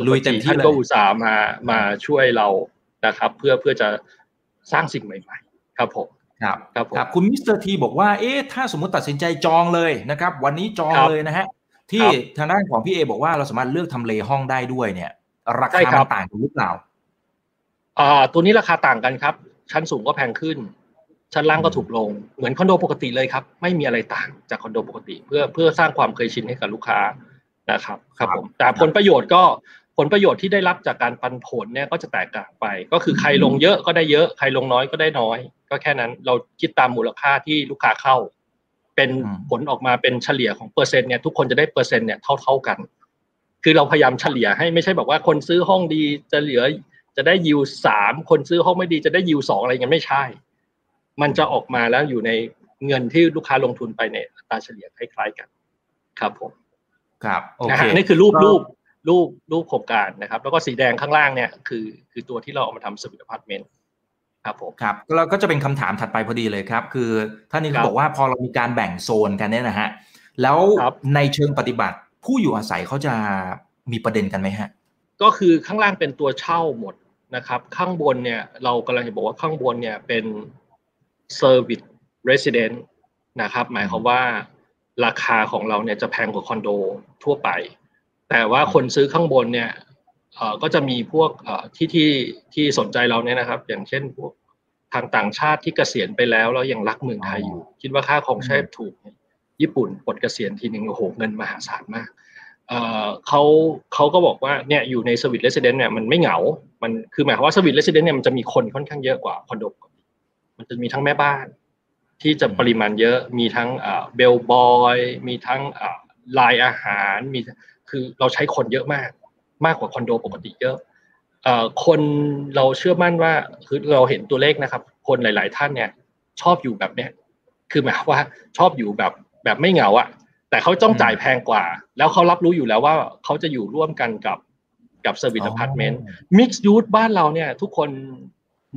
ลุยเต็มที่เลยก็อุตส่าห์มามาช่วยเรานะครับ เพื่อเพื่อจะสร้างสิ่งใหม่ ๆ ครับผมครับครับครับคุณมิสเตอร์ทีบอกว่าเอ๊ะถ้าสมมติตัดสินใจจองเลยนะครับ วันนี้จองเลยนะฮะที่ทางด้านของพี่เอบอกว่าเราสามารถเลือกทำเลห้องได้ด้วยเนี่ย ราคาต่างกันหรือเปล่า อ่าตัวนี้ราคาต่างกันครับ ชั้นสูงก็แพงขึ้น ชั้นล่างก็ถูกลง เหมือนคอนโดปกติเลยครับ ไม่มีอะไรต่างจากคอนโดปกติ เพื่อเพื่อสร้างความเคยชินให้กับลูกค้านะครับ ครับผม แต่ผลประโยชน์ก็ผลประโยชน์ที่ได้รับจากการปันผลเนี่ยก็จะแตกต่างไป ก็คือใครลงเยอะก็ได้เยอะ ใครลงน้อยก็ได้น้อย ก็แค่นั้นเราคิดตามมูลค่าที่ลูกค้าเข้า เป็นผลออกมาเป็นเฉลี่ยของเปอร์เซ็นต์เนี่ยทุกคนจะได้เปอร์เซ็นต์เนี่ยเท่าเท่ากัน คือเราพยายามเฉลี่ยให้ไม่ใช่แบบว่าคนซื้อห้องดีจะเหลือ จะได้ยิวสามคนซื้อห้องไม่ดีจะได้ยิวสองอะไรเงี้ยไม่ใช่ มันจะออกมาแล้วอยู่ในเงินที่ลูกค้าลงทุนไปในอัตราเฉลี่ยคล้ายๆกัน ครับผม ครับโอเคนี่คือรูปรูปรูปรูปโครงการนะครับ แล้วก็สีแดงข้างล่างเนี่ยคือคือตัวที่เราเอามาทำสวิตอพาร์ตเมนต์ครับผมครับเราก็จะเป็นคำถามถัดไปพอดีเลยครับ คือท่านนี้บอกว่าพอเรามีการแบ่งโซนกันเนี่ยนะฮะแล้วในเชิงปฏิบัติผู้อยู่อาศัยเขาจะมีประเด็นกันไหมฮะ ก็คือข้างล่างเป็นตัวเช่าหมด นะครับ ข้างบนเนี่ยเรากำลังจะบอกว่าข้างบนเนี่ยเป็น Service Resident นะครับ หมายความว่าราคาของเราเนี่ยจะแพงกว่าคอนโดทั่วไป แต่ว่าคนซื้อข้างบนเนี่ยก็จะมีพวกที่ที่ที่สนใจเราเนี่ยนะครับ อย่างเช่นพวกทางต่างชาติที่เกษียณไปแล้วแล้วยังรักเมืองไทยอยู่ คิดว่าค่าของชีพถูก ญี่ปุ่นปลดเกษียณทีหนึ่งโอ้โหเงินมหาศาลมาก เขาเขาก็บอกว่าเนี่ยอยู่ในสวิตเลสเดนเนี่ยมันไม่เหงา มันคือหมายความว่าสวิตเลสเดนเนี่ยมันจะมีคนค่อนข้างเยอะกว่าคอนโดมันจะมีทั้งแม่บ้าน ที่จะปริมาณเยอะมีทั้งเบลบอยมีทั้งลายอาหารมีคือเราใช้คนเยอะมาก มากกว่าคอนโดปกติเยอะคนเราเชื่อมั่นว่าคือเราเห็นตัวเลขนะครับ คนหลาย ๆ ท่านเนี่ย ชอบอยู่แบบเนี้ยคือหมายว่าชอบอยู่แบบแบบไม่เหงาอะ แต่เขาต้องจ่ายแพงกว่า แล้วเขารับรู้อยู่แล้วว่าเขาจะอยู่ร่วมกันกับกับ service apartment mixed-use บ้านเราเนี่ย ทุกคน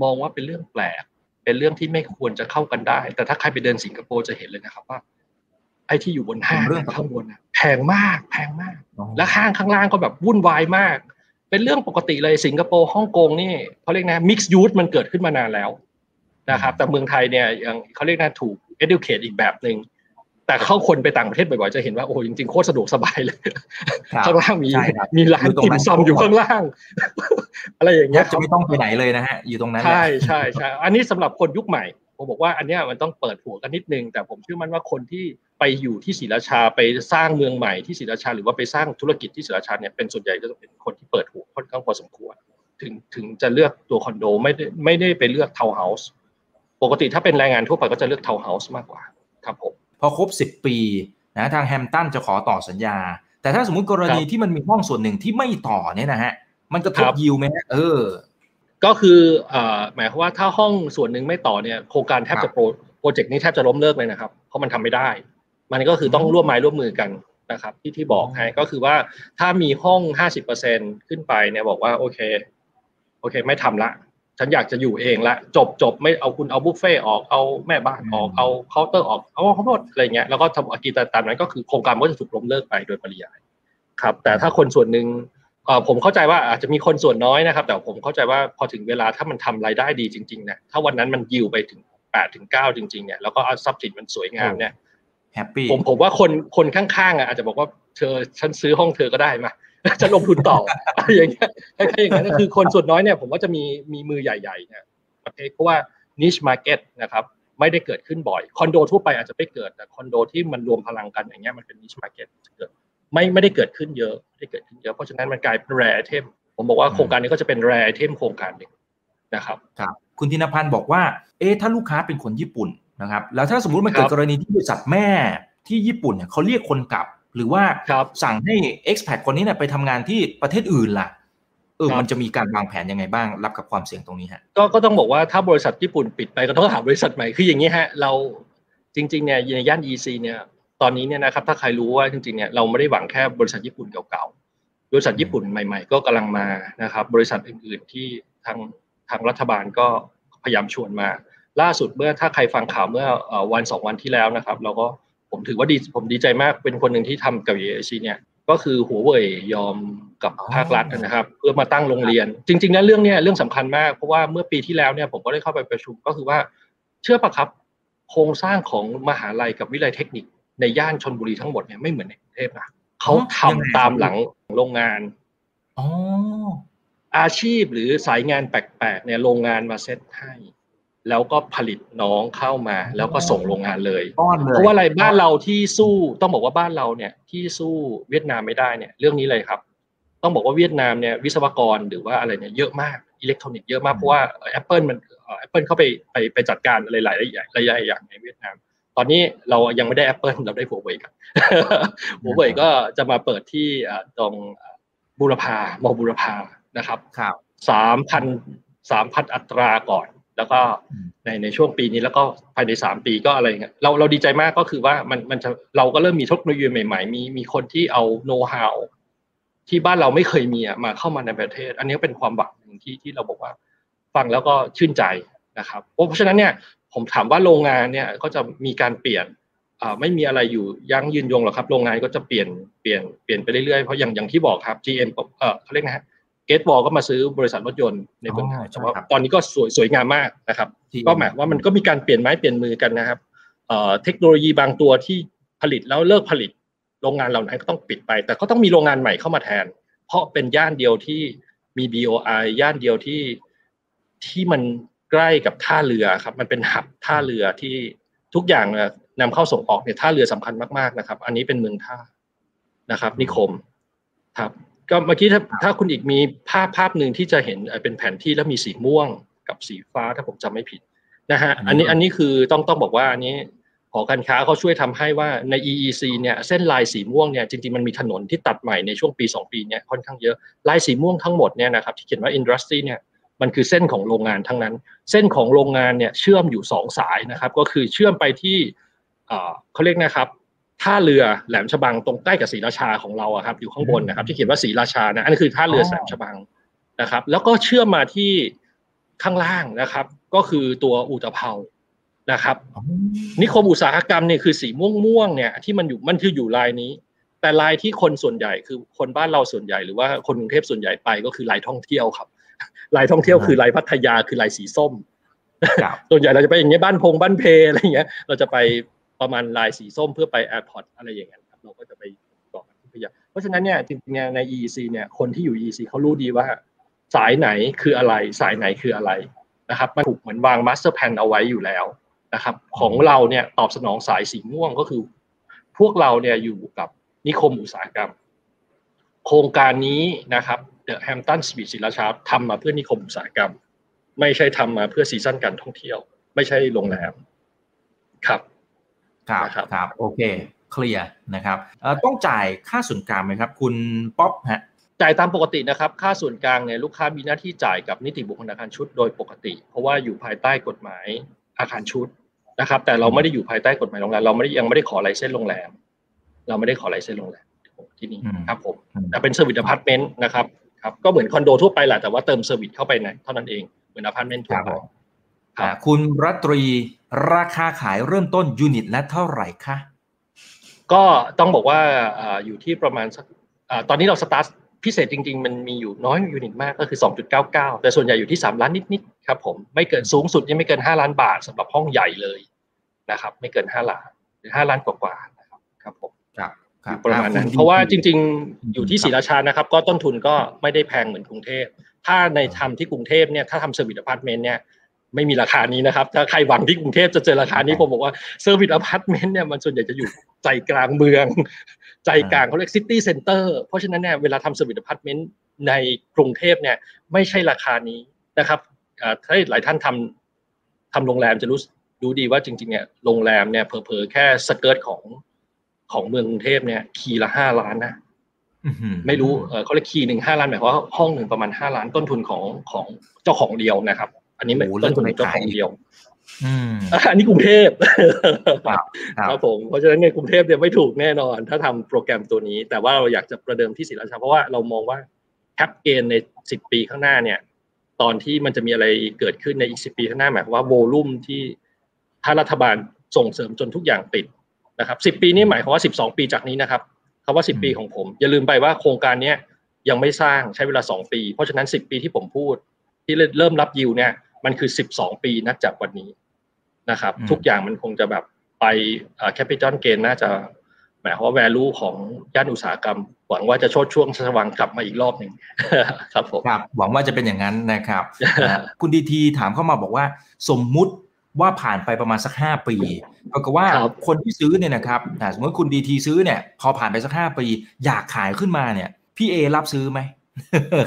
มองว่าเป็นเรื่องแปลก เป็นเรื่องที่ไม่ควรจะเข้ากันได้ แต่ถ้าใครไปเดินสิงคโปร์จะเห็นเลยนะครับว่า ไอ้ที่อยู่บนห้างข้างบนแพงมาก แพงมาก และห้างข้างล่างก็แบบวุ่นวายมาก เป็นเรื่องปกติเลยสิงคโปร์ฮ่องกงนี่เขาเรียกนะมิกซ์ยูทมันเกิดขึ้นมานานแล้วนะครับ แต่เมืองไทยเนี่ยยังเขาเรียกนะถูก educate อีกแบบหนึ่ง แต่เข้าคนไปต่างประเทศบ่อยๆจะเห็นว่าโอ้จริงๆโคตรสะดวกสบายเลยข้างล่างมีมีร้านกินซอมอยู่ข้างล่าง อะไรอย่างเงี้ยจะไม่ต้องไปไหนเลยนะฮะอยู่ตรงนั้นใช่ใช่ใช่อันนี้สำหรับคนยุคใหม่ผมบอกว่าอันเนี้ยมันต้องเปิดหัวกันนิดนึง แต่ผมเชื่อมั่นว่าคนที่ไปอยู่ที่ศรีราชาไปสร้างเมืองใหม่ที่ศรีราชา หรือว่าไปสร้างธุรกิจที่ศรีราชาเนี่ยเป็นส่วนใหญ่จะเป็นคนที่เปิดหัวค่อนข้างพอสมควร ถึงถึงจะเลือกตัวคอนโดไม่ได้ไม่ได้ไปเลือกทาวน์เฮาส์ปกติถ้าเป็นแรงงานทั่วไปก็จะเลือกทาวน์เฮาส์มากกว่าครับผม พอครบ 10 ปีนะทาง Hampton จะขอต่อสัญญา แต่ถ้าสมมุติกรณีที่มันมีห้องส่วนหนึ่งที่ไม่ต่อเนี่ยนะฮะมันจะทบยิวไหมเออ ก็คือหมายความว่าถ้าห้องส่วนหนึ่งไม่ต่อเนี่ยโครงการแทบจะโปรโปรเจกต์นี้แทบจะล้มเลิกเลยนะครับ เพราะมันทำไม่ได้ มันก็คือต้องร่วมไม้ร่วมมือกันนะครับ ที่ที่บอกให้ก็คือว่าถ้ามีห้องห้าสิบเปอร์เซ็นขึ้นไปเนี่ยบอกว่าโอเค โอเค ไม่ทำละ ฉันอยากจะอยู่เองละจบจบไม่เอาคุณเอาบุฟเฟ่ออกเอาแม่บ้านออกเอาเคาน์เตอร์ออกเอาข้าวโพดอะไรเงี้ยแล้วก็ทำอากีตตามนั้นก็คือโครงการก็จะถูกล้มเลิกไปโดยปริยายครับ แต่ถ้าคนส่วนหนึ่งผมเข้าใจว่าอาจจะมีคนส่วนน้อยนะครับ แต่ผมเข้าใจว่าพอถึงเวลาถ้ามันทำรายได้ดีจริงๆเนี่ยถ้าวันนั้นมันยิวไปถึงแปดถึงเก้าจริงๆเนี่ยแล้วก็ทรัพย์สินมันสวยงามเนี่ย happy ผมผมว่าคนคนข้างๆอะอาจจะบอกว่าเธอฉันซื้อห้องเธอก็ได้มา จะลงทุนต่ออย่างเงี้ยแค่อย่างนั้นคือคนส่วนน้อยเนี่ยผมว่าจะมีมีมือใหญ่ๆเนี่ยประเภทเพราะว่า niche market นะครับไม่ได้เกิดขึ้นบ่อยคอนโดทั่วไปอาจจะไม่เกิดแต่คอนโดที่มันรวมพลังกันอย่างเงี้ยมันเป็น niche market เกิดไม่ไม่ได้เกิดขึ้นเยอะไม่ได้เกิดขึ้นเยอะเพราะฉะนั้นมันกลายเป็น rare item ผมบอกว่าโครงการนี้ก็จะเป็น rare item โครงการหนึ่งนะครับครับ คุณธินพันธ์บอกว่า เอ๊ะถ้าลูกค้าเป็นคนญี่ปุ่นนะครับ แล้วถ้าสมมุติมันเกิดกรณีที่บริษัทแม่ที่ญี่ปุ่นเนี่ยเขาเรียกคนกลับ หรือว่าสั่งให้ expat คนนี้เนี่ยไปทำงานที่ประเทศอื่นล่ะเออมันจะมีการวางแผนยังไงบ้าง รับกับความเสี่ยงตรงนี้ฮะก็ก็ต้องบอกว่าถ้าบริษัทญี่ปุ่นปิดไปก็ต้องหาบริษัทใหม่คืออย่างนี้ฮะเราจริงๆเนี่ยในย่าน EC เนี่ยตอนนี้เนี่ยนะครับถ้าใครรู้ว่าจริงๆเนี่ยเราไม่ได้หวังแค่บริษัทญี่ปุ่นเก่าๆบริษัทญี่ปุ่นใหม่ๆ ก็กำลังมานะครับบริษัทอื่นๆที่ทางทางรัฐบาลก็พยายามชวนมา ล่าสุดเมื่อถ้าใครฟังข่าวเมื่อวันสองวันที่แล้วนะครับ เราก็ ผมถือว่าดีผมดีใจมากเป็นคนหนึ่งที่ทำกับเอซีเนี่ยก็คือหัวเว่ยยอมกับภาครัฐนะครับ เพื่อมาตั้งโรงเรียน จริงๆนะเรื่องนี้เรื่องสำคัญมากเพราะว่าเมื่อปีที่แล้วเนี่ยผมก็ได้เข้าไปประชุมก็คือว่า เชื่อปะครับ โครงสร้างของมหาลัยกับวิทยาลัยเทคนิค ในย่านชนบุรีทั้งหมดเนี่ยไม่เหมือนในกรุงเทพนะเขาทำตามหลังโรงงานอ๋ออาชีพหรือสายงานแปลกๆเนี่ยโรงงานมาเซ็ตให้ แล้วก็ผลิตน้องเข้ามา แล้วก็ส่งโรงงานเลย เพราะว่าอะไรบ้านเราที่สู้ต้องบอกว่าบ้านเราเนี่ยที่สู้เวียดนามไม่ได้เนี่ย เรื่องนี้เลยครับ ต้องบอกว่าเวียดนามเนี่ยวิศวกรหรือว่าอะไรเนี่ยเยอะมากอิเล็กทรอนิกส์เยอะมากเพราะว่า Apple มัน Apple เข้าไปไปไปจัดการอะไรหลายอย่างหลายอย่างในเวียดนาม ตอนนี้เรายังไม่ได้ Apple เราได้หัวเว่ยกันหัวเว่ยก็จะมาเปิดที่ตรงบูรพามอบูรพานะครับครับสามพันสามพันอัตราก่อน แล้วก็ในในช่วงปีนี้แล้วก็ภายในสามปีก็อะไรเงี้ยเราเราดีใจมากก็คือว่ามันมันจะเราก็เริ่มมีเทคโนโลยีใหม่ๆ มีมีคนที่เอาโน้ตฮาวที่บ้านเราไม่เคยมีมาเข้ามาในประเทศ อันนี้เป็นความหวังหนึ่งที่ที่เราบอกว่าฟังแล้วก็ชื่นใจนะครับเพราะฉะนั้นเนี่ยผมถามว่าโรงงานเนี่ยก็จะมีการเปลี่ยนไม่มีอะไรอยู่ยั้งยืนยงหรอกครับ โรงงานก็จะเปลี่ยนเปลี่ยนเปลี่ยนไปเรื่อยๆเพราะอย่างอย่างที่บอกครับ GM เออเขาเรียกนะฮะ เกตบอลก็มาซื้อบริษัทรถยนต์ในเมืองไทยแต่ว่าตอนนี้ก็สวยสวยงามมากนะครับ ก็หมายว่ามันก็มีการเปลี่ยนไม้เปลี่ยนมือกันนะครับเทคโนโลยีบางตัวที่ผลิตแล้วเลิกผลิต โรงงานเหล่านั้นก็ต้องปิดไป แต่ก็ต้องมีโรงงานใหม่เข้ามาแทน เพราะเป็นย่านเดียวที่มี BOI ย่านเดียวที่ที่มันใกล้กับท่าเรือครับ มันเป็นหับท่าเรือที่ทุกอย่างนำเข้าส่งออกเนี่ยท่าเรือสำคัญมากๆนะครับ อันนี้เป็นเมืองท่านะครับ นิคมครับ ก็เมื่อกี้ถ้าถ้าคุณอีกมีภาพภาพหนึ่งที่จะเห็นเป็นแผนที่แล้วมีสีม่วงกับสีฟ้าถ้าผมจำไม่ผิดนะฮะอันนี้อันนี้คือต้องต้องบอกว่าอันนี้หอการค้าเขาช่วยทำให้ว่าใน EEC เนี่ยเส้นลายสีม่วงเนี่ยจริงๆมันมีถนนที่ตัดใหม่ในช่วงปี 2 ปีเนี่ยค่อนข้างเยอะลายสีม่วงทั้งหมดเนี่ยนะครับที่เขียนว่า industry เนี่ยมันคือเส้นของโรงงานทั้งนั้น เส้นของโรงงานเนี่ยเชื่อมอยู่สองสายนะครับก็คือเชื่อมไปที่เขาเรียกนะครับ ท่าเรือแหลมฉบังตรงใกล้กับศรีราชาของเราครับ อยู่ข้างบนนะครับ ที่เขียนว่าศรีราชานะอันนี้คือท่าเรือแหลมฉบังนะครับ แล้วก็เชื่อมมาที่ข้างล่างนะครับ ก็คือตัวอุตภเปานะครับ นิคมอุตสาหกรรมเนี่ยคือสีม่วงม่วงเนี่ยที่มันอยู่มันคืออยู่ลายนี้ แต่ลายที่คนส่วนใหญ่คือคนบ้านเราส่วนใหญ่หรือว่าคนกรุงเทพส่วนใหญ่ไปก็คือลายท่องเที่ยวครับลายท่องเที่ยวคือลายพัทยาคือลายสีส้มส่วนใหญ่เราจะไปอย่างเงี้ยบ้านพงบ้านเพอะไรเงี้ย เราจะไป ประมาณลายสีส้มเพื่อไป airport อะไรอย่างเงี้ยครับเราก็จะไปเกาะพัทยาเพราะฉะนั้นเนี่ยจริงๆใน EEC เนี่ยคนที่อยู่ EEC เขารู้ดีว่า สายไหนคืออะไร สายไหนคืออะไรนะครับมันถูกเหมือนวาง master plan เอาไว้อยู่แล้วนะครับ ของเราเนี่ยตอบสนองสายสีม่วงก็คือ พวกเราเนี่ยอยู่กับนิคมอุตสาหกรรม โครงการนี้นะครับ The Hampton สปีดศรีราชาทำมาเพื่อนิคมอุตสาหกรรม ไม่ใช่ทำมาเพื่อ season การท่องเที่ยว ไม่ใช่โรงแรมครับ ครับนะครับครับโอเค clear นะครับเอ่อต้องจ่ายค่าส่วนกลางไหมครับ คุณป๊อปฮะจ่ายตามปกตินะครับค่าส่วนกลางเนี่ยลูกค้ามีหน้าที่จ่ายกับนิติบุคคลอาคารชุดโดยปกติ เพราะว่าอยู่ภายใต้กฎหมายอาคารชุดนะครับ แต่เราไม่ได้อยู่ภายใต้กฎหมายโรงแรมเราไม่ได้ยังไม่ได้ขอ license โรงแรม เราไม่ได้ขอ license โรงแรมที่นี่อืมครับผมอืมแต่เป็น service apartment นะครับครับก็เหมือนคอนโดทั่วไปแหละแต่ว่าเติม service เข้าไปในเท่านั้นเองเหมือนอพาร์ตเมนต์คทั่วรับไปผมครับอ่าคุณรัตรี ราคาขายเริ่มต้น unit ละเท่าไหร่คะก็ต้องบอกว่าอ่าอยู่ที่ประมาณสักอ่าตอนนี้เราสตาร์ทพิเศษจริง ๆ มันมีอยู่น้อย unit มากก็คือ 2.99 แต่ส่วนใหญ่อยู่ที่ 3 ล้านนิดๆครับผมไม่เกินสูงสุดยังไม่เกิน 5 ล้านบาทสำหรับห้องใหญ่เลยนะครับ ไม่เกิน 5 ล้านหรือ 5 ล้านกว่าๆนะครับครับผมครับครับประมาณนั้นอ่เพราะว่าจคุณริง ๆ อยู่ที่ศรีราชานะครับ ก็ต้นทุนก็ไม่ได้แพงเหมือนกรุงเทพถ้าในทำที่กรุงเทพเนี่ยถ้าทำ service apartment เนี่ย ไม่มีราคานี้นะครับ ถ้าใครหวังที่กรุงเทพจะเจอราคานี้ผมบอกว่า service apartment เนี่ยมันส่วนใหญ่จะอยู่ใจกลางเมือง ใจกลางเขาเรียก city center เพราะฉะนั้นเนี่ยเวลาทำ service apartmentในกรุงเทพเนี่ยไม่ใช่ราคานี้นะครับเอ่อถ้าหลายท่านทำทำโรงแรมจะรู้รู้ดีว่าจริงๆเนี่ยโรงแรมเนี่ยเผลอๆแค่ skirt ของของเมืองกรุงเทพเนี่ย key ละห้าล้านนะอื้อหือไม่รู้เออเขาเรียก key หนึ่งห้าล้านหมายความว่าห้องหนึ่งประมาณห้าล้านต้นทุนของของเจ้าของเดียวนะครับ อันนี้ไม่โอ้โหต้นทุนแล้วของจะเจ้าไปของขายเดียวอืมอันนี้กรุงเทพครับครับครับผมเพราะฉะนั้นเนี่ยกรุงเทพเนี่ยไม่ถูกแน่นอน ถ้าทำโปรแกรมตัวนี้ แต่ว่าเราอยากจะประเดิมที่ศรีราชาเพราะว่าเรามองว่าcap gain ในสิบปีข้างหน้าเนี่ย ตอนที่มันจะมีอะไรเกิดขึ้นในอีกสิบปีข้างหน้าหมายความว่า volume ที่ถ้ารัฐบาลส่งเสริมจนทุกอย่างติดนะครับสิบปีนี้หมายความว่าสิบสองปีจากนี้นะครับคำว่าสิบปีของผม อย่าลืมไปว่าโครงการเนี้ยยังไม่สร้างใช้เวลาสองปี เพราะฉะนั้นสิบปีที่ผมพูด ที่เริ่มรับยิวเนี่ย มันคือสิบสองปีนับจากวันนี้นะครับอืมทุกอย่างมันคงจะแบบไป capital gain น่าจะหมายความว่า value ของย่านอุตสาหกรรม หวังว่าจะโชติช่วงสว่างกลับมาอีกรอบหนึ่งครับผมครับ หวังว่าจะเป็นอย่างนั้นนะครับอ่าคุณดีทีถามเข้ามาบอกว่า สมมุติว่าผ่านไปประมาณสักห้าปีปรากฏว่าครับคนที่ซื้อเนี่ยนะครับอ่าสมมติคุณดีทีซื้อเนี่ย พอผ่านไปสักห้าปี อยากขายขึ้นมาเนี่ย พี่เอรับซื้อไหม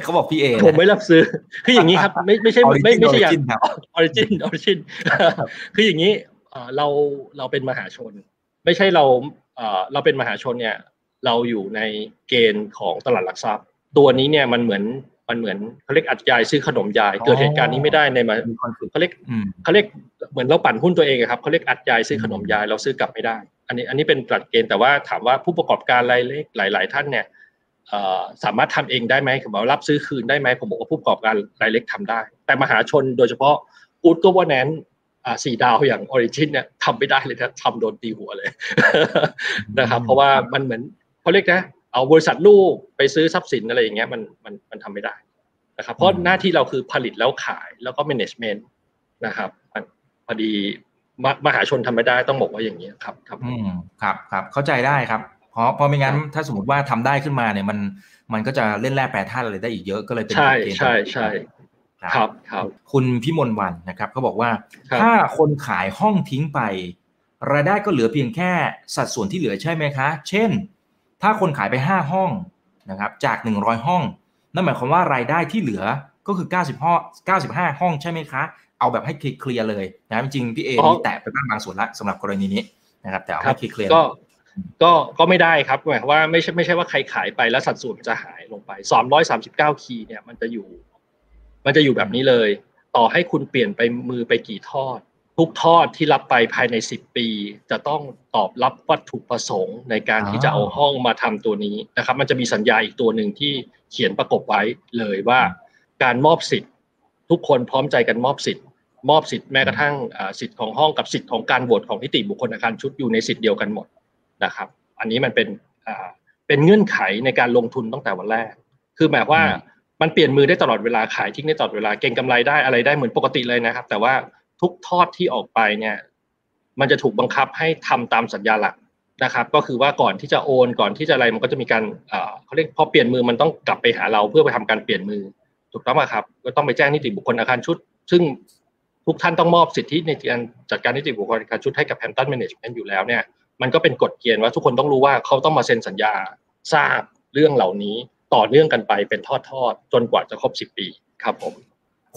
เขาบอกพี่เอผมไม่รับซื้อ คืออย่างนี้ครับ ไม่ไม่ใช่ไม่ไม่ใช่อย่างครับ Origin Originคืออย่างนี้เอ่อเราเราเป็นมหาชน ไม่ใช่เราเอ่อเราเป็นมหาชนเนี่ย เราอยู่ในเกณฑ์ของตลาดหลักทรัพย์ ตัวนี้เนี่ยมันเหมือนมันเหมือนเขาเรียกอัดยายซื้อขนมยาย เกิดเหตุการณ์นี้ไม่ได้ในมามีคอนฟ lict เขาเรียกอืมเขาเรียกเหมือนเราปั่นหุ้นตัวเองอะครับเขาเรียกอัดยายซื้อขนมยายเราซื้อ กลับไม่ได้ อันนี้อันนี้เป็นหลักเกณฑ์แต่ว่าถามว่าผู้ประกอบการรายเล็กหลาย ๆ ท่านเนี่ยเอ่อ สามารถทำเองได้ไหมผมบอกว่ารับซื้อคืนได้ไหมผมบอกว่าผู้ประกอบการรายเล็กทำได้ แต่มหาชนโดยเฉพาะกูดก็ว่าแนนสี่ดาวอย่างออริจินเนี่ยทำไม่ได้เลยนะทำโดนตีหัวเลยนะครับ เพราะว่ามันเหมือนเขาเรียกนะเอาบริษัทลูกไปซื้อทรัพย์สินอะไรอย่างเงี้ยมันมันมันทำไม่ได้นะครับ เพราะอืมหน้าที่เราคือผลิตแล้วขายแล้วก็ management นะครับมันพอดีมมหาชนทำไม่ได้ต้องบอกว่าอย่างนี้ยครับ ครับ อืมครับครับเข้าใจได้ครับ เพราะเพราะไม่งั้นถ้าสมมติว่าทำได้ขึ้นมาเนี่ยมันมันก็จะเล่นแร่แปรธาตุอะไรได้อีกเยอะก็เลยเป็นใช่กฎเกณฑ์ใช่ใช่ครับครับ คุณพิมลวันนะครับเขาบอกว่าครับถ้าคนขายห้องทิ้งไป รายได้ก็เหลือเพียงแค่สัดส่วนที่เหลือใช่ไหมคะ เช่น ถ้าคนขายไป 5 ห้องนะครับ จาก 100 ห้อง นั่นหมายความว่ารายได้ที่เหลือก็คือ 90 ห้อง 95 ห้องใช่ไหมคะ เอาแบบให้เคลียร์ๆเลยนะจริงๆพี่เออ๋อมีแตะไปบ้างบางส่วนละสำหรับกรณีนี้นะครับ แต่เอาครัให้บเคลียร์ก็ ก็ก็ไม่ได้ครับหมายความว่าไม่ใช่ไม่ใช่ว่าใครขายไปแล้วสัดส่วนมันจะหายลงไป339คีย์เนี่ยมันจะอยู่ มันจะอยู่แบบนี้เลย ต่อให้คุณเปลี่ยนไปมือไปกี่ทอด ทุกทอดที่รับไปภายใน10ปี จะต้องตอบรับวัตถุประสงค์ในการที่จะเอาห้องมาทำตัวนี้นะครับ มันจะมีสัญญาอีกตัวหนึ่งที่เขียนประกบไว้เลยว่า การมอบสิทธิ์ ทุกคนพร้อมใจกันมอบสิทธิ์มอบสิทธิ์แม้กระทั่งอ่าสิทธิ์ของห้องกับสิทธิ์ของการโหวตของนิติบุคคลอาคารชุดอยู่ในสิทธิ์เดียวกันหมด นะครับ อันนี้มันเป็นอ่าเป็นเงื่อนไขในการลงทุนตั้งแต่วันแรก คือหมายว่ามันเปลี่ยนมือได้ตลอดเวลาขายทิ้งได้ตลอดเวลาเก็งกำไรได้อะไรได้เหมือนปกติเลยนะครับ แต่ว่าทุกทอดที่ออกไปเนี่ย มันจะถูกบังคับให้ทำตามสัญญาหลักนะครับ ก็คือว่าก่อนที่จะโอนก่อนที่จะอะไรมันก็จะมีการเอ่อเขาเรียกพอเปลี่ยนมือมันต้องกลับไปหาเราเพื่อไปทำการเปลี่ยนมือ ถูกต้องไหมครับก็ต้องไปแจ้งนิติบุคคลอาคารชุด ซึ่งทุกท่านต้องมอบสิทธิในการจัดการนิติบุคคลอาคารชุดให้กับแพมตันแมネจเมนต์อยู่แล้วเนี่ย มันก็เป็นกฎเกณฑ์ว่าทุกคนต้องรู้ว่าเขาต้องมาเซ็นสัญญาทราบเรื่องเหล่านี้ต่อเนื่องกันไปเป็นทอดๆจนกว่าจะครบสิบปีครับผม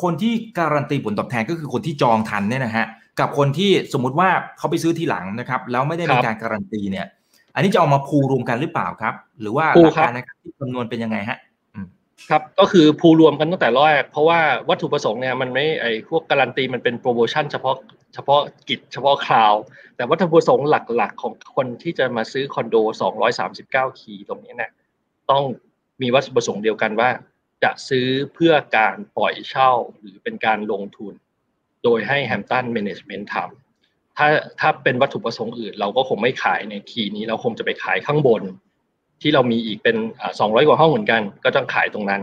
คนที่การันตีผลตอบแทนก็คือคนที่จองทันเนี่ยนะฮะกับคนที่สมมุติว่าเขาไปซื้อทีหลังนะครับแล้วไม่ได้มีการการันตีเนี่ย อันนี้จะเอามาพูรวมกันหรือเปล่าครับ หรือว่าหลักการในการที่คำนวณเป็นยังไงฮะ ครับก็คือพูรวมกันตั้งแต่แรกเพราะว่าวัตถุประสงค์เนี่ยมันไม่ไอพวกการันตีมันเป็นโปรโมชั่นเฉพาะเฉพาะกิจเฉพาะคราว แต่วัตถุประสงค์หลักๆ ของคนที่จะมาซื้อคอนโด 239 คีย์ตรงนี้เนี่ยต้องมีวัตถุประสงค์เดียวกันว่า จะซื้อเพื่อการปล่อยเช่าหรือเป็นการลงทุน โดยให้แฮมตันแมネจเมนต์ทำถ้าถ้าเป็นวัตถุประสงค์อื่น เราก็คงไม่ขายในคีย์นี้เราคงจะไปขายข้างบน ที่เรามีอีกเป็นสองร้อยกว่าห้องเหมือนกัน ก็ต้องขายตรงนั้น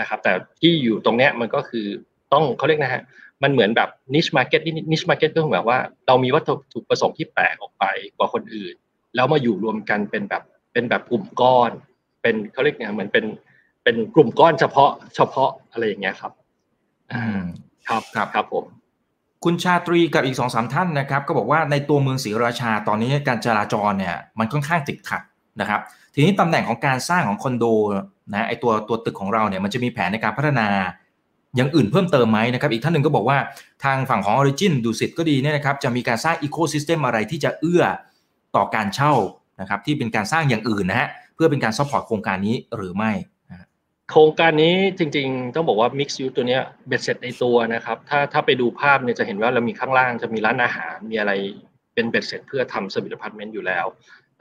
นะครับ แต่ที่อยู่ตรงเนี้ยมันก็คือต้องเขาเรียกนะฮะมันเหมือนแบบ niche market niche market ก็คือแบบว่าเรามีวัตถุประสงค์ที่แปลกออกไปกว่าคนอื่น แล้วมาอยู่รวมกันเป็นแบบเป็นแบบกลุ่มก้อน เป็นเขาเรียกเนี่ยเหมือนเป็นเป็นกลุ่มก้อนเฉพาะเฉพาะอะไรอย่างเงี้ยครับอืมครับครับครับผม คุณชาตรีกับอีกสองสามท่านนะครับ ก็บอกว่าในตัวเมืองศรีราชาตอนนี้การจราจรเนี่ย มันค่อนข้างติดขัด นะครับทีนี้ตำแหน่งของการสร้างของคอนโดนะไอตัวตัวตึกของเราเนี่ยมันจะมีแผนในการพัฒนาอย่างอื่นเพิ่มเติมไหมนะครับอีกท่านหนึ่งก็บอกว่าทางฝั่งของ Origin ดุสิตก็ดีเนี่ยนะครับจะมีการสร้าง ecosystem อะไรที่จะเอื้อต่อการเช่านะครับที่เป็นการสร้างอย่างอื่นนะฮะเพื่อเป็นการ support โครงการนี้หรือไม่โครงการนี้จริงๆ ต้องบอกว่า Mix Use ตัวนี้เบ็ดเสร็จในตัวนะครับถ้าถ้าไปดูภาพเนี่ยจะเห็นว่าเรามีข้างล่างจะมีร้านอาหารมีอะไรเป็นเบ็ดเสร็จเพื่อทำ service apartment อยู่แล้ว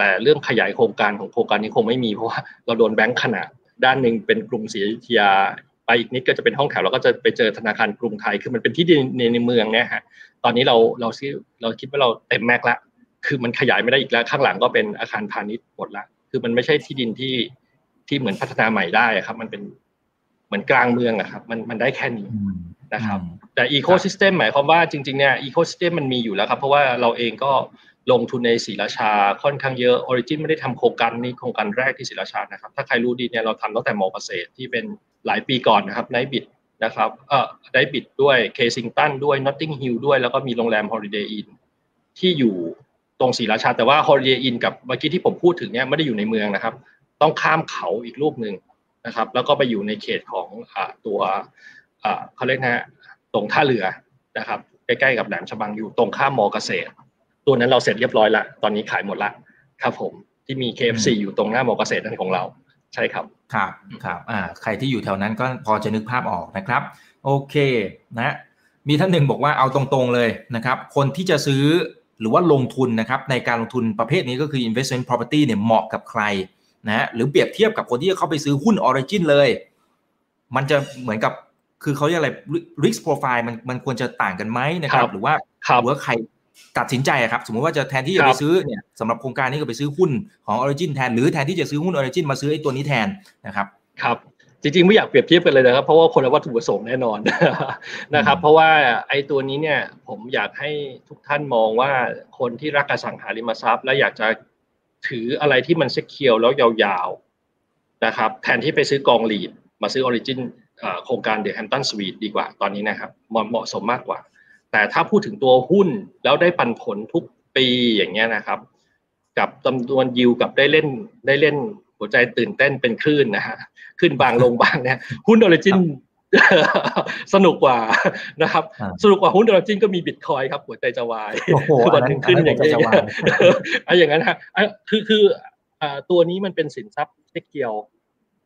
แต่เรื่องขยายโครงการของโครงการนี้คงไม่มีเพราะว่าเราโดนแบงก์ขนาบด้านหนึ่งเป็นกรุงศรีอยุธยาไปอีกนิดก็จะเป็นห้องแถวแล้วก็จะไปเจอธนาคารกรุงไทยคือมันเป็นที่ดินในเมืองเนี่ยฮะตอนนี้เราเราซิเราคิดว่าเราเต็ม max ละคือมันขยายไม่ได้อีกแล้วข้างหลังก็เป็นอาคารพาณิชย์หมดละคือมันไม่ใช่ที่ดินที่ที่เหมือนพัฒนาใหม่ได้ครับ มันเป็นเหมือนกลางเมืองอะครับมันมันได้แค่นี้นะครับแต่ ecosystem หมายความว่าจริงๆเนี่ย ecosystem มันมีอยู่แล้วครับ เพราะว่าเราเองก็ ลงทุนในศรีราชาค่อนข้างเยอะ Origin ไม่ได้ทำโครงการนี้โครงการแรกที่ศรีราชานะครับ ถ้าใครรู้ดีเนี่ยเราทำตั้งแต่มอเกษตรที่เป็นหลายปีก่อนนะครับไนบิดนะครับเอ่อไนบิดด้วย Kensington ด้วย Notting Hill ด้วยแล้วก็มีโรงแรม Holiday Inn ที่อยู่ตรงศรีราชา แต่ว่า Holiday Inn กับเมื่อกี้ที่ผมพูดถึงเนี่ยไม่ได้อยู่ในเมืองนะครับ ต้องข้ามเขาอีกลูกหนึ่งนะครับ แล้วก็ไปอยู่ในเขตของอตัวเขาเรียกนะตรงท่าเรือนะครับใกล้ๆกับแหลมฉบังอยู่ตรงข้ามมอเกษตร ตัวนั้นเราเสร็จเรียบร้อยละตอนนี้ขายหมดละครับผมที่มี KFC อยู่ตรงหน้ามอเกษตรนั่นของเรา ใช่ครับ ครับครับอ่าใครที่อยู่แถวนั้นก็พอจะนึกภาพออกนะครับ โอเคนะมีท่านหนึ่งบอกว่าเอาตรงๆเลยนะครับ คนที่จะซื้อหรือว่าลงทุนนะครับในการลงทุนประเภทนี้ก็คือ investment property เนี่ยเหมาะกับใครนะหรือเปรียบเทียบกับคนที่จะเข้าไปซื้อหุ้น origin เลย มันจะเหมือนกับคือเขาเรียกอะไร risk profile มันมันควรจะต่างกันไหมนะครับ หรือว่าหรือว่าใคร ตัดสินใจครับ สมมติว่าจะแทนที่จะไปซื้อเนี่ยสำหรับโครงการนี้ก็ไปซื้อหุ้นของ Origin แทน หรือแทนที่จะซื้อหุ้น Origin มาซื้อไอ้ตัวนี้แทนนะครับครับจริงๆไม่อยากเปรียบเทียบกันเลยนะครับ เพราะว่าคนละวัตถุประสงค์แน่นอนนะครับ เพราะว่าไอ้ตัวนี้เนี่ยผมอยากให้ทุกท่านมองว่าคนที่รักอสังหาริมทรัพย์ และอยากจะถืออะไรที่มัน secure แล้วยาวๆนะครับ แทนที่ไปซื้อกอง REIT มาซื้อ Origin โครงการ The Hampton Suites ดีกว่าตอนนี้นะครับเหมาะสมมากกว่า แต่ถ้าพูดถึงตัวหุ้นแล้วได้ปันผลทุกปีอย่างเงี้ยนะครับ กับจำนวนยิวกับได้เล่นได้เล่นหัวใจตื่นเต้นเป็นคลื่นนะฮะขึ้นบ้างลงบ้างเนี่ยหุ้น Origin สนุกกว่านะครับ สนุกกว่าหุ้น Origin ก็มีบิตคอยน์ครับ หัวใจจะวายคือวันนึงขึ้นอย่างเงี้ยอะอย่างนั้นฮะคือคือตัวนี้มันเป็นสินทรัพย์เทคเกียว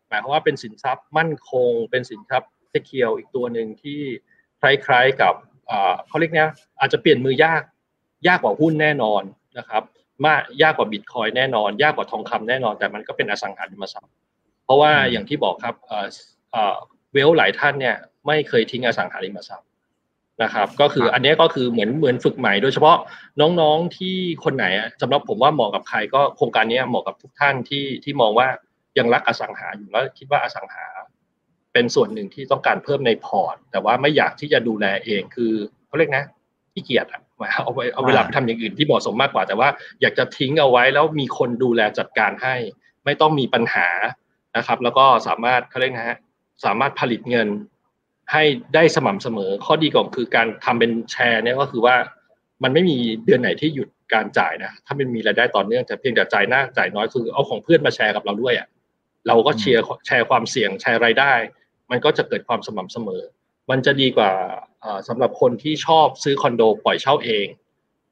หมายความว่าเป็นสินทรัพย์มั่นคง เป็นสินทรัพย์เทคเกียวอีกตัวหนึ่งที่คล้ายๆกับ เขาเรียกเนี้ยอาจจะเปลี่ยนมือยากยากกว่าหุ้นแน่นอนนะครับ มากยากกว่าบิตคอยน์แน่นอน ยากกว่าทองคำแน่นอน แต่มันก็เป็นอสังหาริมทรัพย์ เพราะว่าอย่างที่บอกครับเวลหลายท่านเนี่ยไม่เคยทิ้งอสังหาริมทรัพย์นะครับก็คืออันนี้ก็คือเหมือนเหมือนฝึกใหม่โดยเฉพาะน้องๆที่คนไหนสำหรับผมว่าเหมาะกับใครก็โครงการนี้เหมาะกับทุกท่านที่ที่มองว่ายังรักอสังหาอยู่แล้วคิดว่าอสังหา เป็นส่วนหนึ่งที่ต้องการเพิ่มในพอร์ต แต่ว่าไม่อยากที่จะดูแลเองคือเขาเรียกนะที่เกียจอะเอาไว้เอาเวลาไปทำอย่างอื่นที่เหมาะสมมากกว่า แต่ว่าอยากจะทิ้งเอาไว้แล้วมีคนดูแลจัดการให้ ไม่ต้องมีปัญหานะครับ แล้วก็สามารถเขาเรียกนะฮะสามารถผลิตเงินให้ได้สม่ำเสมอ ข้อดีของคือการทำเป็นแชร์เนี่ยก็คือว่ามันไม่มีเดือนไหนที่หยุดการจ่ายนะ ถ้ามันมีรายได้ต่อเนื่องแต่เพียงแต่จ่ายหน้าจ่ายน้อยคือเอาของเพื่อนมาแชร์กับเราด้วยอะเราก็เชียร์แชร์ความเสี่ยงแชร์รายได้ มันก็จะเกิดความสม่ำเสมอ มันจะดีกว่าสำหรับคนที่ชอบซื้อคอนโดปล่อยเช่าเอง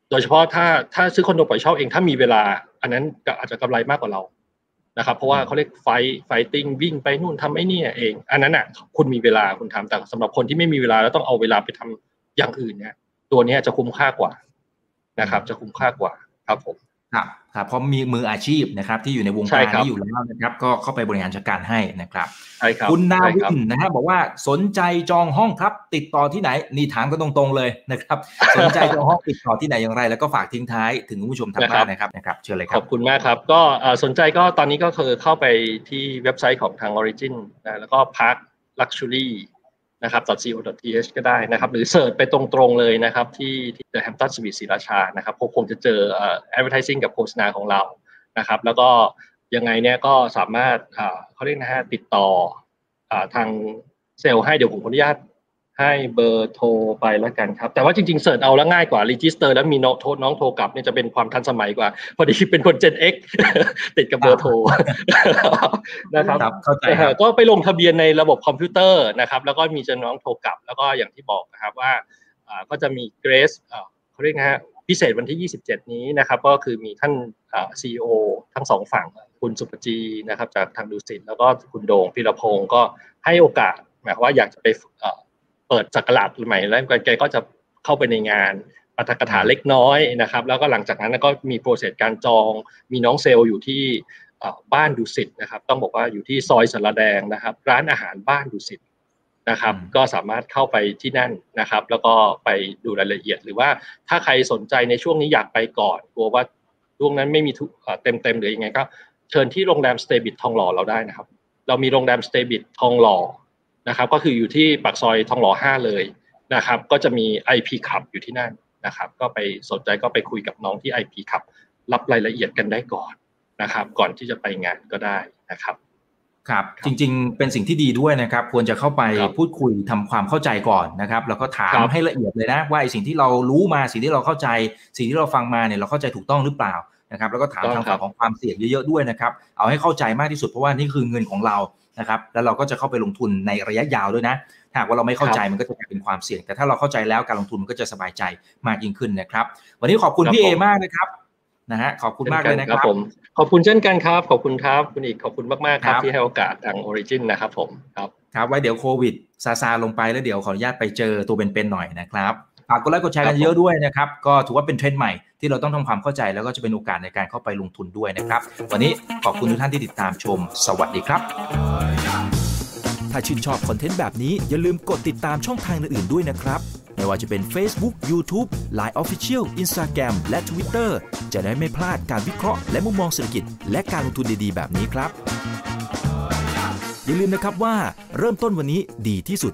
โดยเฉพาะถ้าถ้าซื้อคอนโดปล่อยเช่าเองถ้ามีเวลา อันนั้นอาจจะกำไรมากกว่าเรานะครับ เพราะว่าเขาเรียกไฟไฟติ้งวิ่งไปนู่นทำไอ้นี่เอง อันนั้นอะคุณมีเวลาคุณทำแต่สำหรับคนที่ไม่มีเวลาแล้วต้องเอาเวลาไปทำอย่างอื่นเนี่ย ตัวนี้จะคุ้มค่ากว่านะครับ จะคุ้มค่ากว่าครับผม ครับครับเพราะมีมืออาชีพนะครับ ที่อยู่ในวงการนี้อยู่แล้วนะครับ ก็เข้าไปบริหารจัดการให้นะครับใช่ครับคุณนาวินนะฮะบอกว่าสนใจจองห้องครับ ติดต่อที่ไหนนี่ถามกันตรงๆเลยนะครับ สนใจจองห้องติดต่อที่ไหนอย่างไร แล้วก็ฝากทิ้งท้ายถึงผู้ชมทางบ้านนะครับนะครับเชิญเลยครับขอบคุณมากครับ ก็สนใจก็ตอนนี้ก็คือเข้าไปที่เว็บไซต์ของทาง Origin นะแล้วก็ Park Luxury นะครับ .co.th ก็ได้นะครับ หรือเสิร์ชไปตรงๆเลยนะครับ ที่ที่ The Hampton Suites ศรีราชานะครับคงจะเจอ advertising กับโฆษณาของเรานะครับ แล้วก็ยังไงเนี่ยก็สามารถเขาเรียกนะฮะติดต่ออทางเซลล์ให้เดี๋ยวผมขออนุญาต ให้เบอร์โทรไปแล้วกันครับ แต่ว่าจริงๆ search เอาแล้วง่ายกว่า register แล้วมีน้องโทรน้องโทรกลับเนี่ยจะเป็นความทันสมัยกว่า พอดีเป็นคน Gen X ติดกับเบอร์โทรนะครับก็ไปลงทะเบียนในระบบคอมพิวเตอร์นะครับ แล้วก็มีจะน้องโทรกลับ แล้วก็อย่างที่บอกนะครับว่าก็จะมีเกรสเขาเรียกนะฮะพิเศษวันที่ 27 นี้นะครับ ก็คือมีท่านซีอีโอทั้งสองฝั่งคุณศุภจีนะครับ จากทางดุสิตแล้วก็คุณโด่งพีระพงศ์ก็ให้โอกาสหมายว่าอยากจะไป เปิดศักราชใหม่แล้วแกก็จะเข้าไปในงานปาฐกถาเล็กน้อยนะครับ แล้วก็หลังจากนั้นก็มี process การจองมีน้องเซลล์อยู่ที่บ้านดุสิตนะครับ ต้องบอกว่าอยู่ที่ซอยสระแดงนะครับ ร้านอาหารบ้านดุสิตนะครับ ก็สามารถเข้าไปที่นั่นนะครับ แล้วก็ไปดูรายละเอียด หรือว่าถ้าใครสนใจในช่วงนี้อยากไปก่อนกลัวว่าช่วงนั้นไม่มีเต็มเต็มหรือยังไงก็เชิญที่โรงแรม Staybridge ทองหล่อเราได้นะครับ เรามีโรงแรม Staybridge ทองหล่อ นะครับ ก็คืออยู่ที่ปากซอยทองหล่อห้าเลยนะครับ ก็จะมี IP ขับอยู่ที่นั่นนะครับ ก็ไปสนใจก็ไปคุยกับน้องที่ IP clubรับรายละเอียดกันได้ก่อนนะครับ ก่อนที่จะไปงานก็ได้นะครับครับจริงๆ เป็นสิ่งที่ดีด้วยนะครับ ควรจะเข้าไปพูดคุยทำความเข้าใจก่อนนะครับ แล้วก็ถามให้ละเอียดเลยนะว่าสิ่งที่เรารู้มาสิ่งที่เราเข้าใจ สิ่งที่เราฟังมาเนี่ยเราเข้าใจถูกต้องหรือเปล่านะครับ แล้วก็ถามทางฝั่งของความเสี่ยงเยอะๆด้วยนะครับ เอาให้เข้าใจมากที่สุดเพราะว่านี่คือเงินของเรา นะครับแล้วเราก็จะเข้าไปลงทุนในระยะยาวด้วยนะถ้าว่าเราไม่เข้าใจมันก็จะกลายเป็นความเสี่ยง แต่ถ้าเราเข้าใจแล้วการลงทุนมันก็จะสบายใจมากยิ่งขึ้นนะครับ วันนี้ขอบคุณพี่เอมากนะครับนะฮะขอบคุณมากเลยนะครับผมขอบคุณเช่นกันครับ ขอบคุณครับคุณอีกขอบคุณมากๆครับที่ให้โอกาสทางออริจินนะครับผมครับครับไว้เดี๋ยวโควิดซาซาลงไปแล้วเดี๋ยวขออนุญาตไปเจอตัวเป็นๆหน่อยนะครับ ฝากกดไลค์กดแชร์กันเยอะด้วยนะครับ ก็ถือว่าเป็นเทรนด์ใหม่ที่เราต้องทำความเข้าใจแล้วก็จะเป็นโอกาสในการเข้าไปลงทุนด้วยนะครับ วันนี้ขอบคุณทุกท่านที่ติดตามชม สวัสดีครับ ถ้าชื่นชอบคอนเทนต์แบบนี้อย่าลืมกดติดตามช่องทางอื่นๆด้วยนะครับไม่ว่าจะเป็น Facebook, YouTube, Line Official, Instagram และ Twitter จะได้ไม่พลาดการวิเคราะห์และมุมมองเศรษฐกิจ และการลงทุนดีๆ แบบนี้ครับ อย่าลืมนะครับว่าเริ่มต้นวันนี้ดีที่สุด